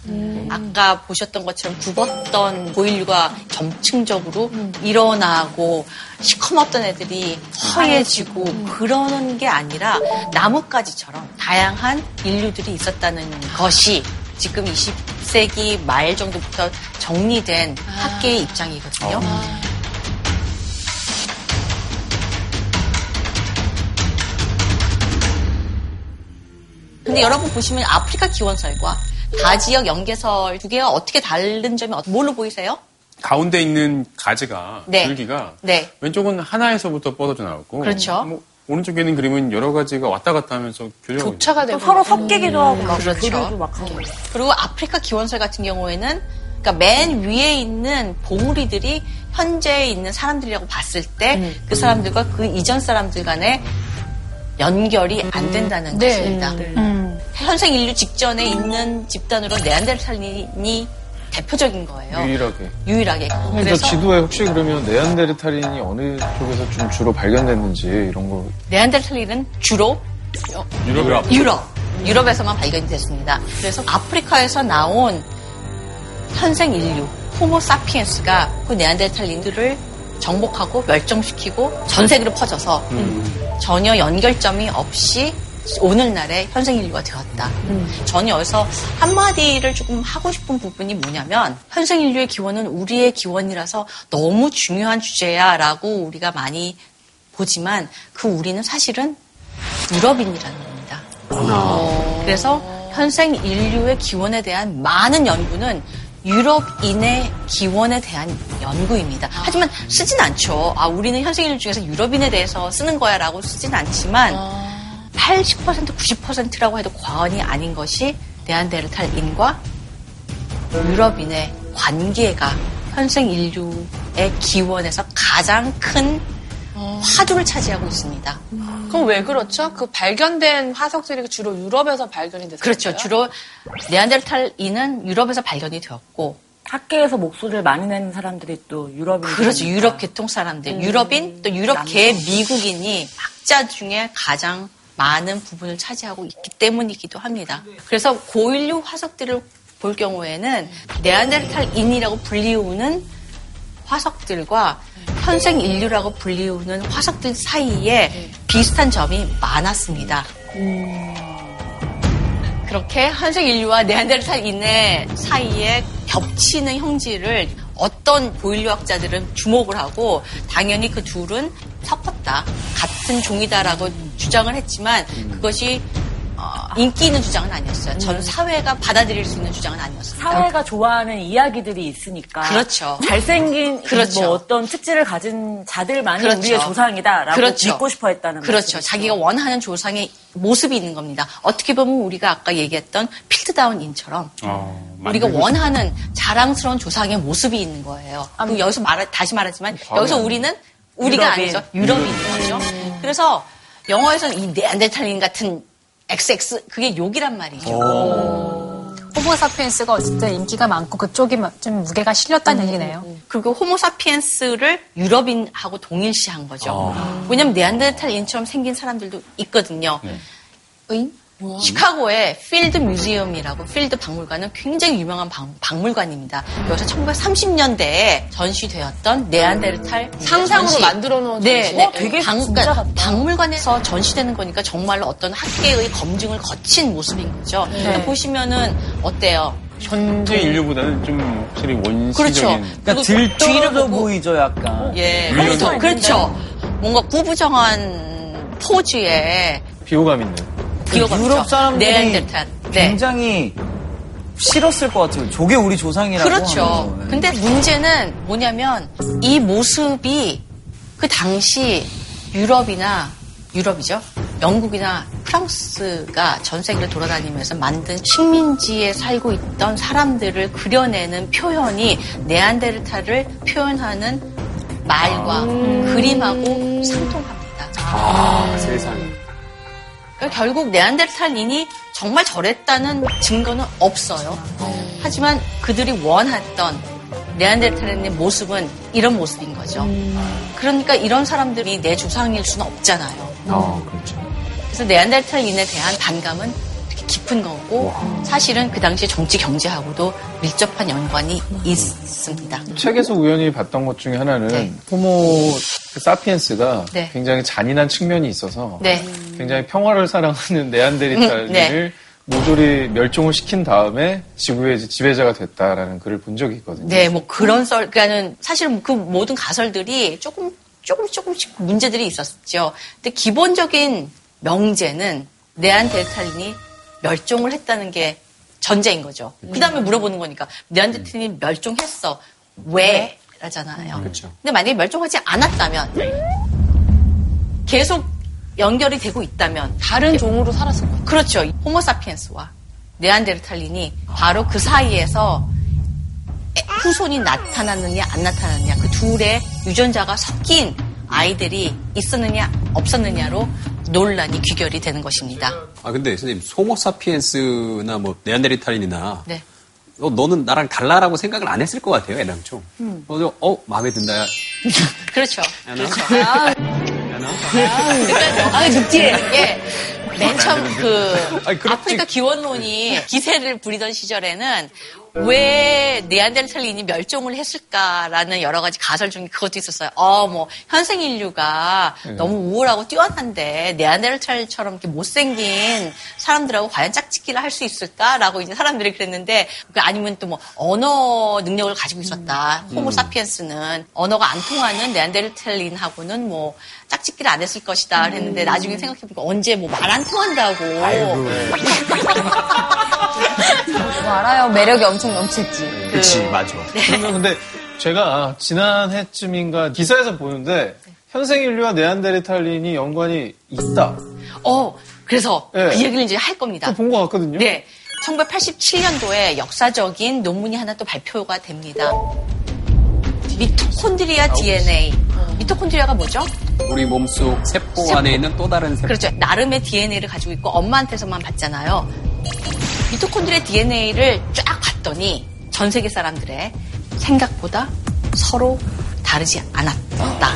아까 보셨던 것처럼 굽었던 고인류가 점층적으로 일어나고 시커멓던 애들이 허해지고 그러는 게 아니라 나뭇가지처럼 다양한 인류들이 있었다는 것이 지금 20세기 말 정도부터 정리된 학계의 입장이거든요. 근데 여러분 보시면 아프리카 기원설과 다지역 연계설 두 개가 어떻게 다른 점이 어- 뭘로 보이세요? 가운데 있는 가지가 네. 줄기가 네. 왼쪽은 하나에서부터 뻗어져 나오고 그렇죠. 뭐 오른쪽에 있는 그림은 여러 가지가 왔다 갔다 하면서 있는 교차가 되고 서로 섞이기도 하고 막 그렇죠. 교류도 막 하고. 그리고 아프리카 기원설 같은 경우에는 그러니까 맨 위에 있는 봉우리들이 현재 있는 사람들이라고 봤을 때그 사람들과 그 이전 사람들 간의 연결이 안 된다는 네. 것입니다. 현생 인류 직전에 있는 집단으로 네안데르탈린이 대표적인 거예요. 유일하게. 유일하게. 저 그래서 지도에 혹시 그러면 네안데르탈인이 어느 쪽에서 좀 주로 발견됐는지 이런 거 네안데르탈린은 주로 유럽 유럽, 유럽에서만 발견이 됐습니다. 그래서 아프리카에서 나온 현생 인류, 호모 사피엔스가 그 네안데르탈린들을 정복하고 멸종시키고 전 세계로 퍼져서 전혀 연결점이 없이 오늘날의 현생 인류가 되었다. 저는 여기서 한마디를 조금 하고 싶은 부분이 뭐냐면 현생 인류의 기원은 우리의 기원이라서 너무 중요한 주제야 라고 우리가 많이 보지만 그 우리는 사실은 유럽인이라는 겁니다. 그래서 현생 인류의 기원에 대한 많은 연구는 유럽인의 기원에 대한 연구입니다. 하지만 쓰진 않죠. 아, 우리는 현생 인류 중에서 유럽인에 대해서 쓰는 거야 라고 쓰진 않지만 80% 90%라고 해도 과언이 아닌 것이 네안데르탈인과 유럽인의 관계가 현생 인류의 기원에서 가장 큰 화두를 차지하고 있습니다. 그럼 왜 그렇죠? 그 발견된 화석들이 주로 유럽에서 발견이 됐어요. 그렇죠. 주로 네안데르탈인은 유럽에서 발견이 되었고, 학계에서 목소리를 많이 내는 사람들이 또 유럽인. 그렇죠. 유럽 계통 사람들, 유럽인 또 유럽계 미국인이 학자 중에 가장 많은 부분을 차지하고 있기 때문이기도 합니다. 그래서 고인류 화석들을 볼 경우에는 네안데르탈인이라고 불리우는 화석들과 현생 인류라고 불리우는 화석들 사이에 비슷한 점이 많았습니다. 그렇게 현생 인류와 네안데르탈인의 사이에 겹치는 형질을 어떤 고인류학자들은 주목을 하고 당연히 그 둘은 섞었다. 같은 종이다라고 주장을 했지만 그것이 어, 인기 있는 주장은 아니었어요. 전 사회가 받아들일 수 있는 주장은 아니었습니다. 사회가 좋아하는 이야기들이 있으니까. 그렇죠. 잘생긴 그렇죠. 뭐 어떤 특질을 가진 자들만이 그렇죠. 우리의 조상이다라고 그렇죠. 믿고 싶어 했다는 그렇죠. 말씀이시죠. 자기가 원하는 조상의 모습이 있는 겁니다. 어떻게 보면 우리가 아까 얘기했던 필드다운인처럼 어, 우리가 만들고 원하는 자랑스러운 조상의 모습이 있는 거예요. 그리고 여기서 말 다시 말하지만 여기서 우리는 우리가 유럽인. 아니죠. 유럽인인 거죠. 그래서 영어에서는 이 네안데르탈린 같은 XX 그게 욕이란 말이죠. 호모사피엔스가 어쨌든 인기가 많고 그쪽이 좀 무게가 실렸다는 얘기네요. 그리고 호모사피엔스를 유럽인하고 동일시한 거죠. 왜냐면 네안데르탈인처럼 생긴 사람들도 있거든요. 응? 시카고의 Field Museum이라고 필드 박물관은 굉장히 유명한 박, 박물관입니다. 여기서 1930년대에 전시되었던 네안데르탈 상상으로 전시. 만들어 놓은 네, 전시. 네. 어, 되게 박, 진짜 그러니까. 박물관에서 전시되는 거니까 정말로 어떤 학계의 검증을 거친 모습인 거죠. 그러니까 보시면은 어때요? 현재 인류보다는 좀 확실히 원시적인 그렇죠. 그러니까 그리고 덜떨어져 보이고 보이죠, 약간. 예, 유인원 그렇죠. 그렇죠. 뭔가 구부정한 포즈에 비호감 있는. 기어가 유럽 사람들이 네안데르탈. 네. 굉장히 싫었을 것 같아요. 저게 우리 조상이라고. 그렇죠. 하면서. 네. 근데 문제는 뭐냐면 이 모습이 그 당시 유럽이나 유럽이죠. 영국이나 프랑스가 전 세계를 돌아다니면서 만든 식민지에 살고 있던 사람들을 그려내는 표현이 네안데르탈을 표현하는 말과 그림하고 상통합니다. 아, 세상에. 그러니까 결국 네안데르탈인이 정말 저랬다는 증거는 없어요. 하지만 그들이 원했던 네안데르탈인의 모습은 이런 모습인 거죠. 그러니까 이런 사람들이 내 조상일 수는 없잖아요. 아, 그렇죠. 그래서 네안데르탈인에 대한 반감은 깊은 거고 사실은 그 당시 정치 경제하고도 밀접한 연관이 있습니다. 책에서 우연히 봤던 것 중에 하나는 네. 호모 사피엔스가 네. 굉장히 잔인한 측면이 있어서 네. 굉장히 평화를 사랑하는 네안데르탈인을 음, 네. 모조리 멸종을 시킨 다음에 지구의 지배자가 됐다라는 글을 본 적이 있거든요. 네, 뭐 그런 썰, 그러니까는 사실은 그 모든 가설들이 조금 조금 조금씩 문제들이 있었죠. 근데 기본적인 명제는 네안데르탈인이 멸종을 했다는 게 전제인 거죠. 그 다음에 물어보는 거니까 네안데르탈인이 멸종했어. 왜? 라잖아요. 그렇죠. 근데 만약에 멸종하지 않았다면 계속 연결이 되고 있다면 다른 종으로 살았을 거예요. 그렇죠. 호모사피엔스와 네안데르탈린이 바로 그 사이에서 후손이 나타났느냐 안 나타났느냐 그 둘의 유전자가 섞인 아이들이 있었느냐 없었느냐로 논란이 귀결이 되는 것입니다. 아 근데 선생님 소모사피엔스나 뭐 네안데르탈인이나 네. 어, 너는 나랑 달라라고 생각을 안 했을 것 같아요 애당초. 음. 어, 저, 어 마음에 든다. 그렇죠. 야, 나? 그렇죠. 야, 나? 아, 늑지에. 예. 맨 처음 그 아니. 아프리카 기원론이 기세를 부리던 시절에는 왜 네안데르탈린이 멸종을 했을까라는 여러 가지 가설 중에 그것도 있었어요. 어, 뭐 현생 인류가 너무 우월하고 뛰어난데 네안데르탈처럼 이렇게 못생긴 사람들하고 과연 짝짓기를 할 수 있을까라고 이제 사람들이 그랬는데 그 아니면 또 뭐 언어 능력을 가지고 있었다. 호모사피엔스는 언어가 안 통하는 네안데르탈린하고는 뭐 짝짓기를 안 했을 것이다. 그랬는데 나중에 생각해보니까 언제 뭐 말 안 통한다고. 뭐 알아요. 매력이 엄청 넘칠지. 그치 맞아. 그러면 근데 제가 지난해쯤인가 기사에서 보는데 현생 인류와 네안데르탈린이 연관이 있다. 어, 그래서 네. 그 얘기를 이제 할 겁니다. 본 것 같거든요. 네. 1987년도에 역사적인 논문이 하나 또 발표가 됩니다. 미토콘드리아 DNA. 미토콘드리아가 뭐죠? 우리 몸속 세포, 세포. 안에 있는 또 다른 세포. 그렇죠. 나름의 DNA를 가지고 있고 엄마한테서만 받잖아요. 미토콘드리아 DNA를 쫙 봤더니 전 세계 사람들의 생각보다 서로 다르지 않았다.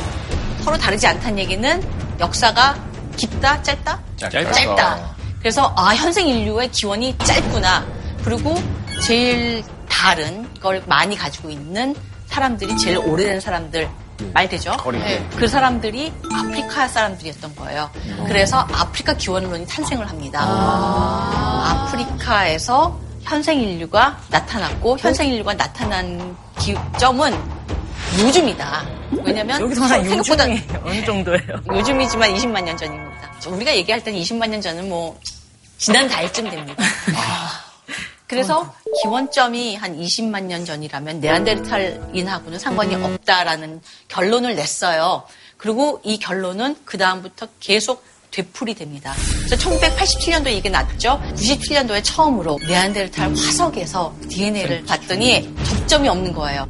서로 다르지 않다는 얘기는 역사가 깊다, 짧다? 짧다. 짧다. 그래서 아 현생 인류의 기원이 짧구나. 그리고 제일 다른 걸 많이 가지고 있는 사람들이 제일 오래된 사람들 말 되죠? 네. 그 사람들이 아프리카 사람들이었던 거예요. 그래서 아프리카 기원론이 탄생을 합니다. 아 프리카에서 현생 인류가 나타났고 현생 인류가 나타난 기점은 요즘이다. 왜냐면 여기서 생각보다 어느 정도예요? 요즘이지만 20만 년 전입니다. 우리가 얘기할 때는 20만 년 전은 뭐 지난 달쯤 됩니다. 그래서 기원점이 한 20만 년 전이라면 네안데르탈인하고는 상관이 없다라는 결론을 냈어요. 그리고 이 결론은 그 다음부터 계속 되풀이 됩니다. 그래서 1987년도에 이게 났죠. 97년도에 처음으로 네안데르탈 화석에서 DNA를 봤더니 접점이 없는 거예요.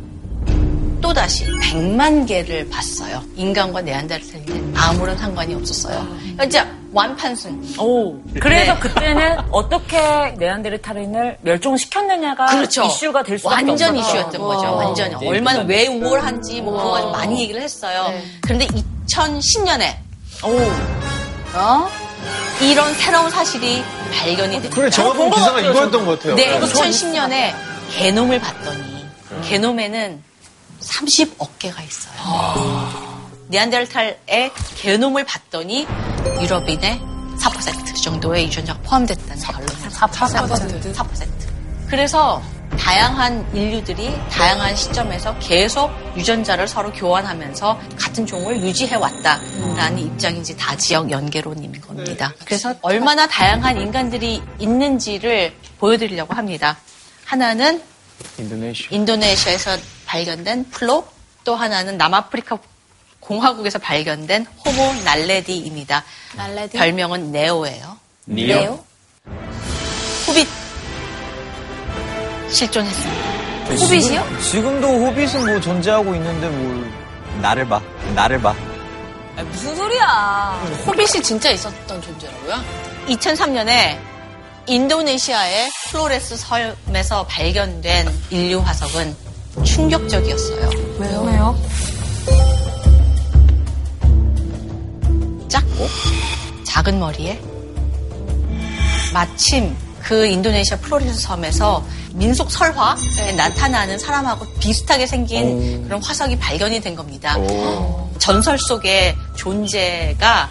또다시 100만 개를 봤어요. 인간과 네안데르탈인은 아무런 상관이 없었어요. 진짜 완판승. 오. 그래서 네. 그때는 어떻게 네안데르탈인을 멸종시켰느냐가 그렇죠. 이슈가 될 수밖에 완전 없었죠. 이슈였던 거죠. 완전히. 얼마나 왜 우월한지 뭐 그거 가지고 많이 얘기를 했어요. 그런데 2010년에 어? 이런 새로운 사실이 발견이 됐다. 그래, 제가 본 기사가 이거였던 것 같아요. 네, 2010년에 게놈을 봤더니 게놈에는 30억 개가 있어요. 네안데르탈의 게놈을 봤더니 유럽인의 4% 정도의 유전자가 포함됐다는 결론이 4%. 4%. 그래서 다양한 인류들이 다양한 시점에서 계속 유전자를 서로 교환하면서 같은 종을 유지해 왔다라는 입장인지 다 지역 연계론인 겁니다. 그래서 얼마나 다양한 인간들이 있는지를 보여드리려고 합니다. 하나는 인도네시아. 인도네시아에서 발견된 플로, 또 하나는 남아프리카 공화국에서 발견된 호모 날레디입니다. 날레디? 별명은 네오예요. 니오? 호빗 실존했습니다. 호빗이요? 지금 도 호빗은 뭐 존재하고 있는데 뭘. 나를 봐. 나를 봐. 무슨 소리야. 호빗이 진짜 있었던 존재라고요? 2003년에 인도네시아의 플로레스 섬에서 발견된 인류 화석은 충격적이었어요. 왜요? 왜요? 작고 작은 머리에 마침 그 인도네시아 플로레스 섬에서 민속 설화에 나타나는 사람하고 비슷하게 생긴 그런 화석이 발견이 된 겁니다. 전설 속의 존재가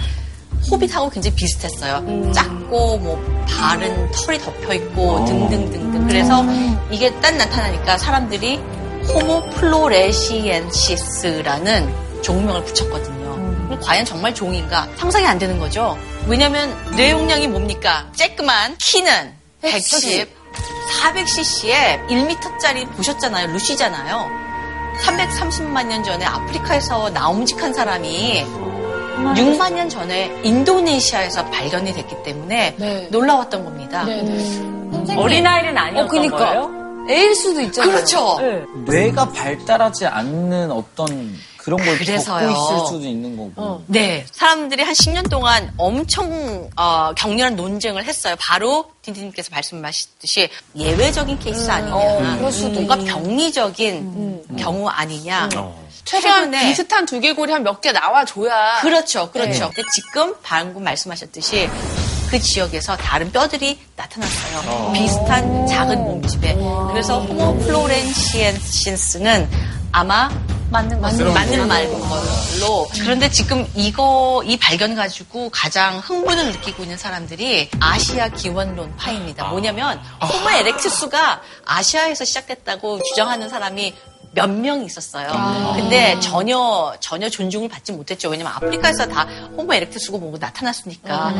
호빗하고 굉장히 비슷했어요. 작고 뭐 발은 털이 덮여 있고 등등등등. 그래서 이게 딱 나타나니까 사람들이 호모 플로레시엔시스라는 종명을 붙였거든요. 그럼 과연 정말 종인가? 상상이 안 되는 거죠. 왜냐면 뇌 용량이 뭡니까? 쬐끄만 키는 110, 400cc에 1m짜리 보셨잖아요. 루시잖아요. 330만 년 전에 아프리카에서 나옴직한 사람이 6만 년 전에 인도네시아에서 발견이 됐기 때문에 네. 놀라웠던 겁니다. 어린아이는 아니었던 어, 그니까. 거예요? 애일 수도 있잖아요. 그렇죠. 네. 뇌가 발달하지 않는 어떤 그런 걸 그래서요. 겪고 있을 수도 있는 거고. 네. 사람들이 한 10년 동안 엄청 어, 격렬한 논쟁을 했어요. 바로 딘딘님께서 말씀하셨듯이 예외적인 케이스 아니냐. 어, 그럴 수도 뭔가 있- 병리적인 경우 아니냐. 최소한 최근에 비슷한 두개골이 한 몇 개 나와줘야. 그렇죠, 그렇죠. 근데 지금 방금 말씀하셨듯이 그 지역에서 다른 뼈들이 나타났어요. 비슷한 작은 몸집에. 그래서 호모 플로렌시엔신스는 아마 맞는 거 맞는 말인 걸로. 그런데 지금 이거 이 발견 가지고 가장 흥분을 느끼고 있는 사람들이 아시아 기원론 파입니다. 뭐냐면 호모 에렉투스가 아시아에서 시작됐다고 주장하는 사람이 몇명 있었어요. 근데 전혀 전혀 존중을 받지 못했죠. 왜냐면 아프리카에서 다 호모 에렉투스고 뭐고 나타났으니까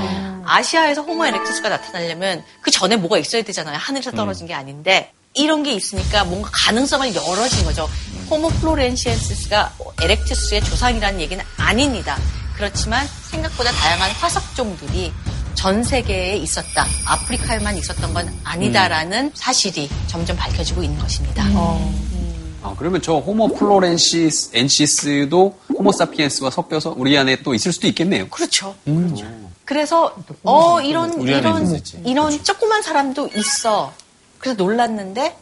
아시아에서 호모 에렉투스가 나타나려면 그 전에 뭐가 있어야 되잖아요. 하늘에서 떨어진 게 아닌데 이런 게 있으니까 뭔가 가능성을 열어진 거죠. 호모 플로렌시엔시스가 에렉투스의 조상이라는 얘기는 아닙니다. 그렇지만 생각보다 다양한 화석종들이 전 세계에 있었다. 아프리카에만 있었던 건 아니다라는 사실이 점점 밝혀지고 있는 것입니다. 아, 그러면 저 호모 플로렌시스 엔시스도 호모 사피엔스와 섞여서 우리 안에 또 있을 수도 있겠네요. 그렇죠. 그렇죠. 그래서 어 이런 이런. 이런 조그만 사람도 있어. 그래서 놀랐는데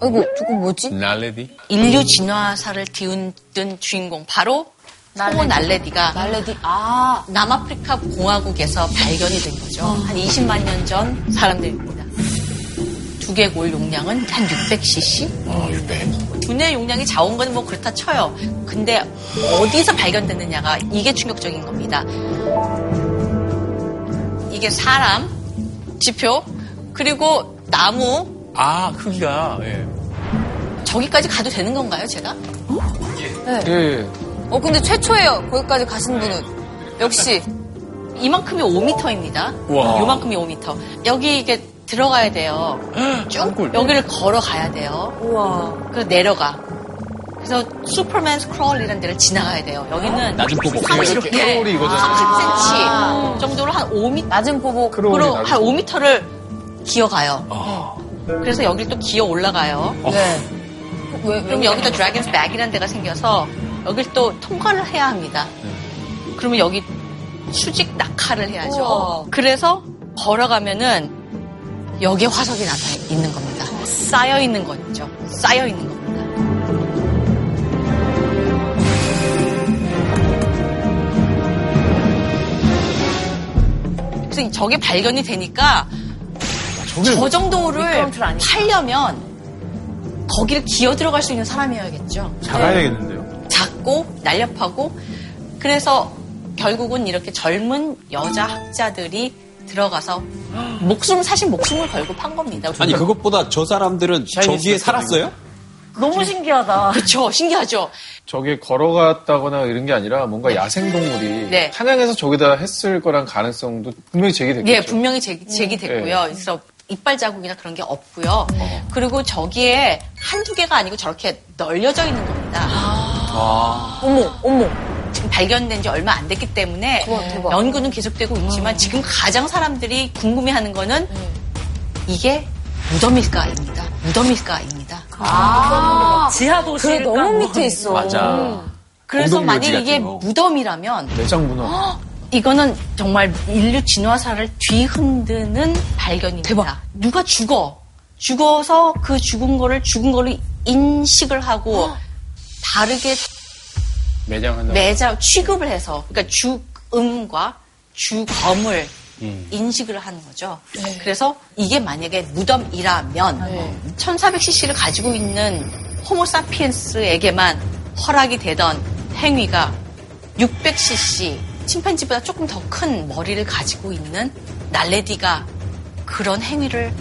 아이고, 저거 뭐지? 날레디? 인류 진화사를 뒤흔든 주인공 바로 호모 날레디가 날레디. 아, 남아프리카 공화국에서 발견이 된 거죠. 한 20만 년 전 사람들입니다. 두개골 용량은 한 600cc? 아, 600. 두뇌 용량이 작은 건 뭐 그렇다 쳐요. 근데 어디서 발견됐느냐가 이게 충격적인 겁니다. 이게 사람, 지표, 그리고 나무, 아, 크기가, 예. 저기까지 가도 되는 건가요, 제가? 예. 어, 근데 최초예요. 거기까지 가신 분은. 역시. 이만큼이 5m입니다. 우와. 요만큼이 5m. 여기 이게 들어가야 돼요. 쭉 땅굴. 여기를 걸어가야 돼요. 우와. 그래서 내려가. 그래서 Superman's Crawl이라는 데를 지나가야 돼요. 여기는 낮은 포복. 30, crawl이 이거잖아요. 30cm 정도로 한 5m, 낮은 포복. 그로 낮은 한 5m를 기어가요. 그래서 여기를 또 기어 올라가요. 네. 왜, 그럼 여기도 Dragon's Back이라는 데가 생겨서 여길 또 통과를 해야 합니다. 그러면 여기 수직 낙하를 해야죠. 그래서 걸어가면은 여기에 화석이 나타 있는 겁니다. 쌓여 있는 거죠. 쌓여 있는 겁니다. 그래서 저게 발견이 되니까 저 정도를 미끄럼틀 아니야. 팔려면 거기를 기어 들어갈 수 있는 사람이어야겠죠. 작아야겠는데요. 작고 날렵하고 그래서 결국은 이렇게 젊은 여자 학자들이 들어가서 목숨 사실 목숨을 걸고 판 겁니다. 아니, 그것보다 저 사람들은 저기에 살았어요? 너무 신기하다. 그렇죠. 신기하죠. 저게 걸어갔다거나 이런 게 아니라 뭔가 야생동물이 네. 사냥해서 저기다 했을 거란 가능성도 분명히 제기됐겠죠. 예, 분명히 제기, 제기됐고요. 그래서 이빨 자국이나 그런 게 없고요. 그리고 저기에 한두 개가 아니고 저렇게 널려져 있는 겁니다. 어머, 어머. 지금 발견된 지 얼마 안 됐기 때문에 대박, 대박. 연구는 계속되고 있지만 지금 가장 사람들이 궁금해하는 거는 이게 무덤일까입니다. 무덤일까입니다. 아, 지하 도시. 그래, 너무 밑에 있어. 맞아. 그래서 공동묘지 만약 이게 거. 무덤이라면 내장 문어. 이거는 정말 인류 진화사를 뒤흔드는 발견입니다. 누가 죽어. 죽어서 그 죽은 거를 죽은 거로 인식을 하고 다르게 매장한다. 매자 취급을 해서 그러니까 죽음과 죽음을 인식을 하는 거죠. 그래서 이게 만약에 무덤이라면 1400cc를 가지고 있는 호모사피엔스에게만 허락이 되던 행위가 600cc 침팬지보다 조금 더 큰 머리를 가지고 있는 날레디가 그런 행위를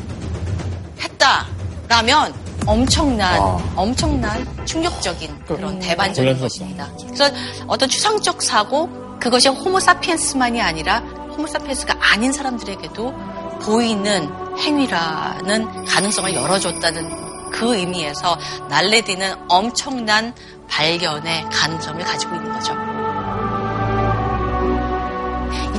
했다라면 엄청난 엄청난 충격적인 그런 대반전인 것입니다. 그래서 어떤 추상적 사고 그것이 호모사피엔스만이 아니라 호모사피엔스가 아닌 사람들에게도 보이는 행위라는 가능성을 열어줬다는 그 의미에서 날레디는 엄청난 발견의 가능성을 가지고 있는 거죠.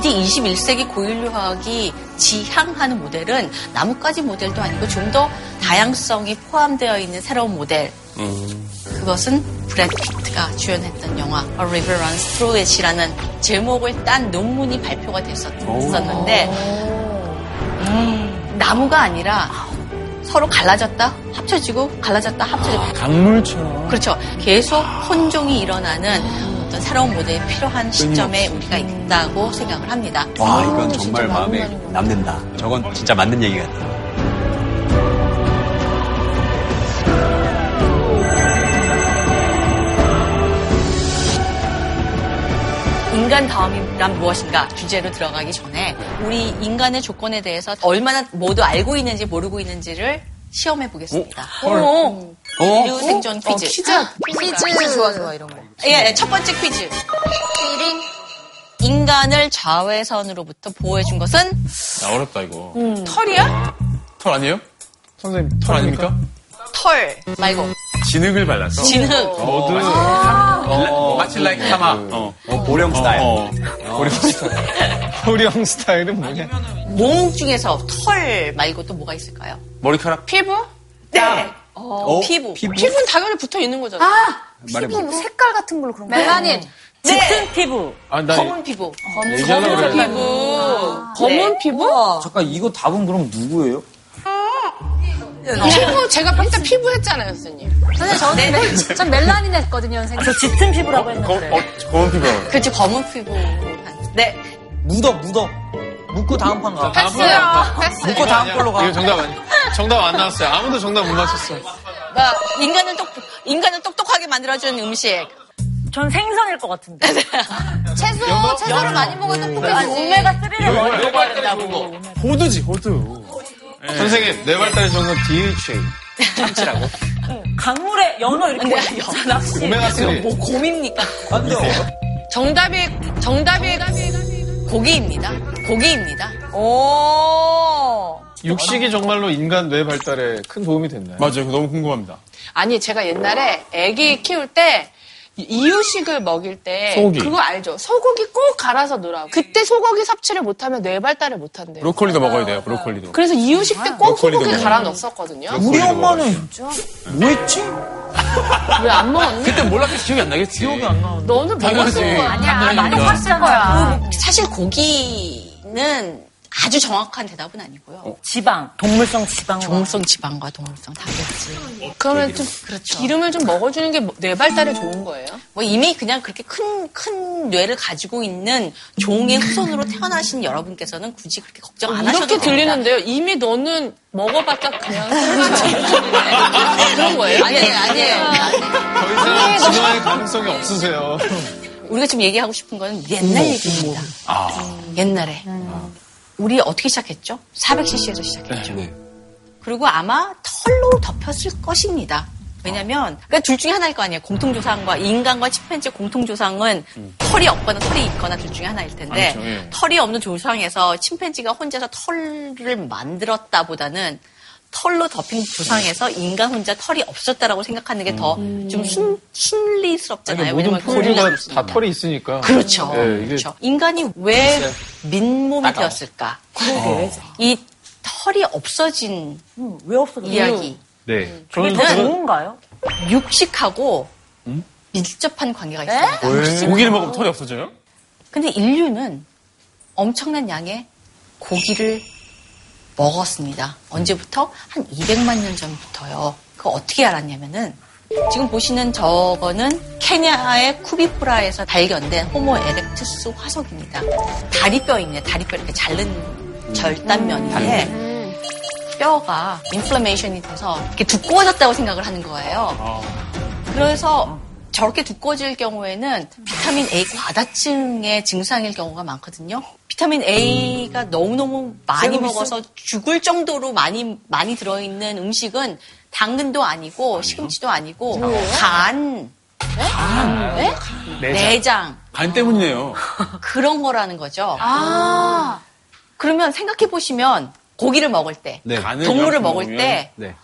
이제 21세기 고인류학이 지향하는 모델은 나뭇가지 모델도 아니고 좀 더 다양성이 포함되어 있는 새로운 모델. 그것은 브래드 피트가 주연했던 영화 A River Runs Through It이라는 제목을 딴 논문이 발표가 됐었는데 음, 나무가 아니라 서로 갈라졌다 합쳐지고 갈라졌다 합쳐지고 강물처럼. 그렇죠. 계속 혼종이 일어나는 어떤 새로운 모델이 필요한 시점에 우리가 있다고 생각을 합니다. 와, 이건 정말 마음에 남는다. 저건 진짜 맞는 얘기 같아요. 인간 다음이란 무엇인가 주제로 들어가기 전에 우리 인간의 조건에 대해서 얼마나 모두 알고 있는지 모르고 있는지를 시험해 보겠습니다. 어? 인류 생존 퀴즈. 퀴즈. 퀴즈 좋아, 좋아, 이런 거. 예, 예, 첫 번째 퀴즈. 인간을 자외선으로부터 보호해준 것은 야, 어렵다, 이거. 털이야? 털 아니에요? 선생님, 털 아닙니까? 털 말고 진흙을 발랐어. 진흙. 어, 마치, 어, 마치 like 타마. 어. 보령 스타일. 어. 호령 스타일. 호령 스타일은 뭐냐? 몸 중에서 털 말고 또 뭐가 있을까요? 머리카락. 피부? 네. 어, 피부. 피부 는 당연히 붙어 있는 거잖아. 피부 뭐 색깔 같은 걸로 그런 거. 멜라닌. 짙은 피부. 아, 나 검은 피부. 얘기하려고 검은. 피부. 검은 피부? 잠깐 이거 답은 그럼 누구예요? 피부, 제가 일단 피부 했잖아요, 선생님. 선생님, 저는 멜, 전 멜라닌 했거든요, 선생님. 저 짙은 피부라고 검, 했는데. 어, 검은 피부. 그렇죠. 검은 피부. 네. 묻어 묻어. 묻고 다음 판 가. 패스요. 패스. 묻고 다음 걸로 가. 이거 정답 아니 정답 안 나왔어요. 아무도 정답 못 맞췄어. 막 인간을 똑 인간을 똑똑하게 만들어주는 음식. 전 생선일 것 같은데. 채소, 채소를 많이 먹어야 똑똑해지지. 오메가 3를 먹어야 된다고. 호두지, 호두. 선생님, 내 발달의 정답 DHA. 참치라고? 강물에 연어 이렇게 낚시. 오메가 3. 뭐 곰입니까? 안 돼요. 정답이, 정답이, 고기입니다. 고기입니다. 오. 육식이 정말로 인간 뇌 발달에 큰 도움이 됐나요? 맞아요. 너무 궁금합니다. 아니, 제가 옛날에 아기 키울 때 이유식을 먹일 때 소고기. 그거 알죠? 소고기 꼭 갈아서 넣으라고. 그때 소고기 섭취를 못하면 뇌 발달을 못한대요. 브로콜리도 먹어야 돼요, 브로콜리도. 그래서 이유식 때 꼭 소고기 먹어요. 갈아 넣었었거든요. 우리 엄마는 뭐 했지? 왜 안 먹었니? 그때 몰랐겠지, 기억이 안 나겠지. 기억이 안 나. 너는 당연하지. 먹었을 거 아니야. 많이 그러니까. 봤을 거야. 사실 고기는 아주 정확한 대답은 아니고요. 지방, 동물성 지방. 동물성 지방과 동물성 단백질. 그러면 좀 그렇죠. 기름을 좀 먹어주는 게 뇌 발달에 좋은 거예요? 뭐 이미 그냥 그렇게 큰, 큰 뇌를 가지고 있는 종의 후손으로 태어나신 여러분께서는 굳이 그렇게 걱정 안 하셔도 이렇게. 들리는데요. 이미 너는 먹어봤자 그냥 그런 거예요? 아니에요, 아니에요. 더 이상 진화의 가능성이 없으세요. 우리가 지금 얘기하고 싶은 건 옛날 얘기입니다. 음, 옛날에. 우리 어떻게 시작했죠? 400cc에서 시작했죠. 네. 그리고 아마 털로 덮였을 것입니다. 왜냐면, 그러니까 둘 중에 하나일 거 아니에요. 공통조상과, 인간과 침팬지 공통조상은 털이 없거나 털이 있거나 둘 중에 하나일 텐데, 그렇죠, 예. 털이 없는 조상에서 침팬지가 혼자서 털을 만들었다 보다는 털로 덮인 조상에서 인간 혼자 털이 없었다라고 생각하는 게 더좀 순리스럽잖아요. 아니, 모든 왜냐면 포유가 다 털이 있으니까. 그렇죠. 네, 그렇죠. 인간이 왜 민몸이 되었을까? 이 털이 없어진 음, 왜? 이야기. 네. 그게 저는 더 좋은가요? 육식하고 밀접한 관계가 있습니다. 고기를 먹으면 털이 없어져요? 근데 인류는 엄청난 양의 고기를 먹었습니다. 언제부터? 한 200만 년 전부터요. 그거 어떻게 알았냐면은 지금 보시는 저거는 케냐의 쿠비프라에서 발견된 호모 에렉투스 화석입니다. 다리뼈입니다. 다리뼈 이렇게 자른 절단면인데 뼈가 인플레메이션이 돼서 이렇게 두꺼워졌다고 생각을 하는 거예요. 그래서 저렇게 두꺼워질 경우에는 비타민 A 과다증의 증상일 경우가 많거든요. 비타민 A가 너무너무 많이 먹어서 죽을 정도로 많이, 많이 들어 있는 음식은 당근도 아니고 시금치도 아니고 간, 네? 내장 간 때문이네요. 그런 거라는 거죠. 아. 그러면 생각해 보시면 고기를 먹을 때, 네. 동물을 먹을 때 네.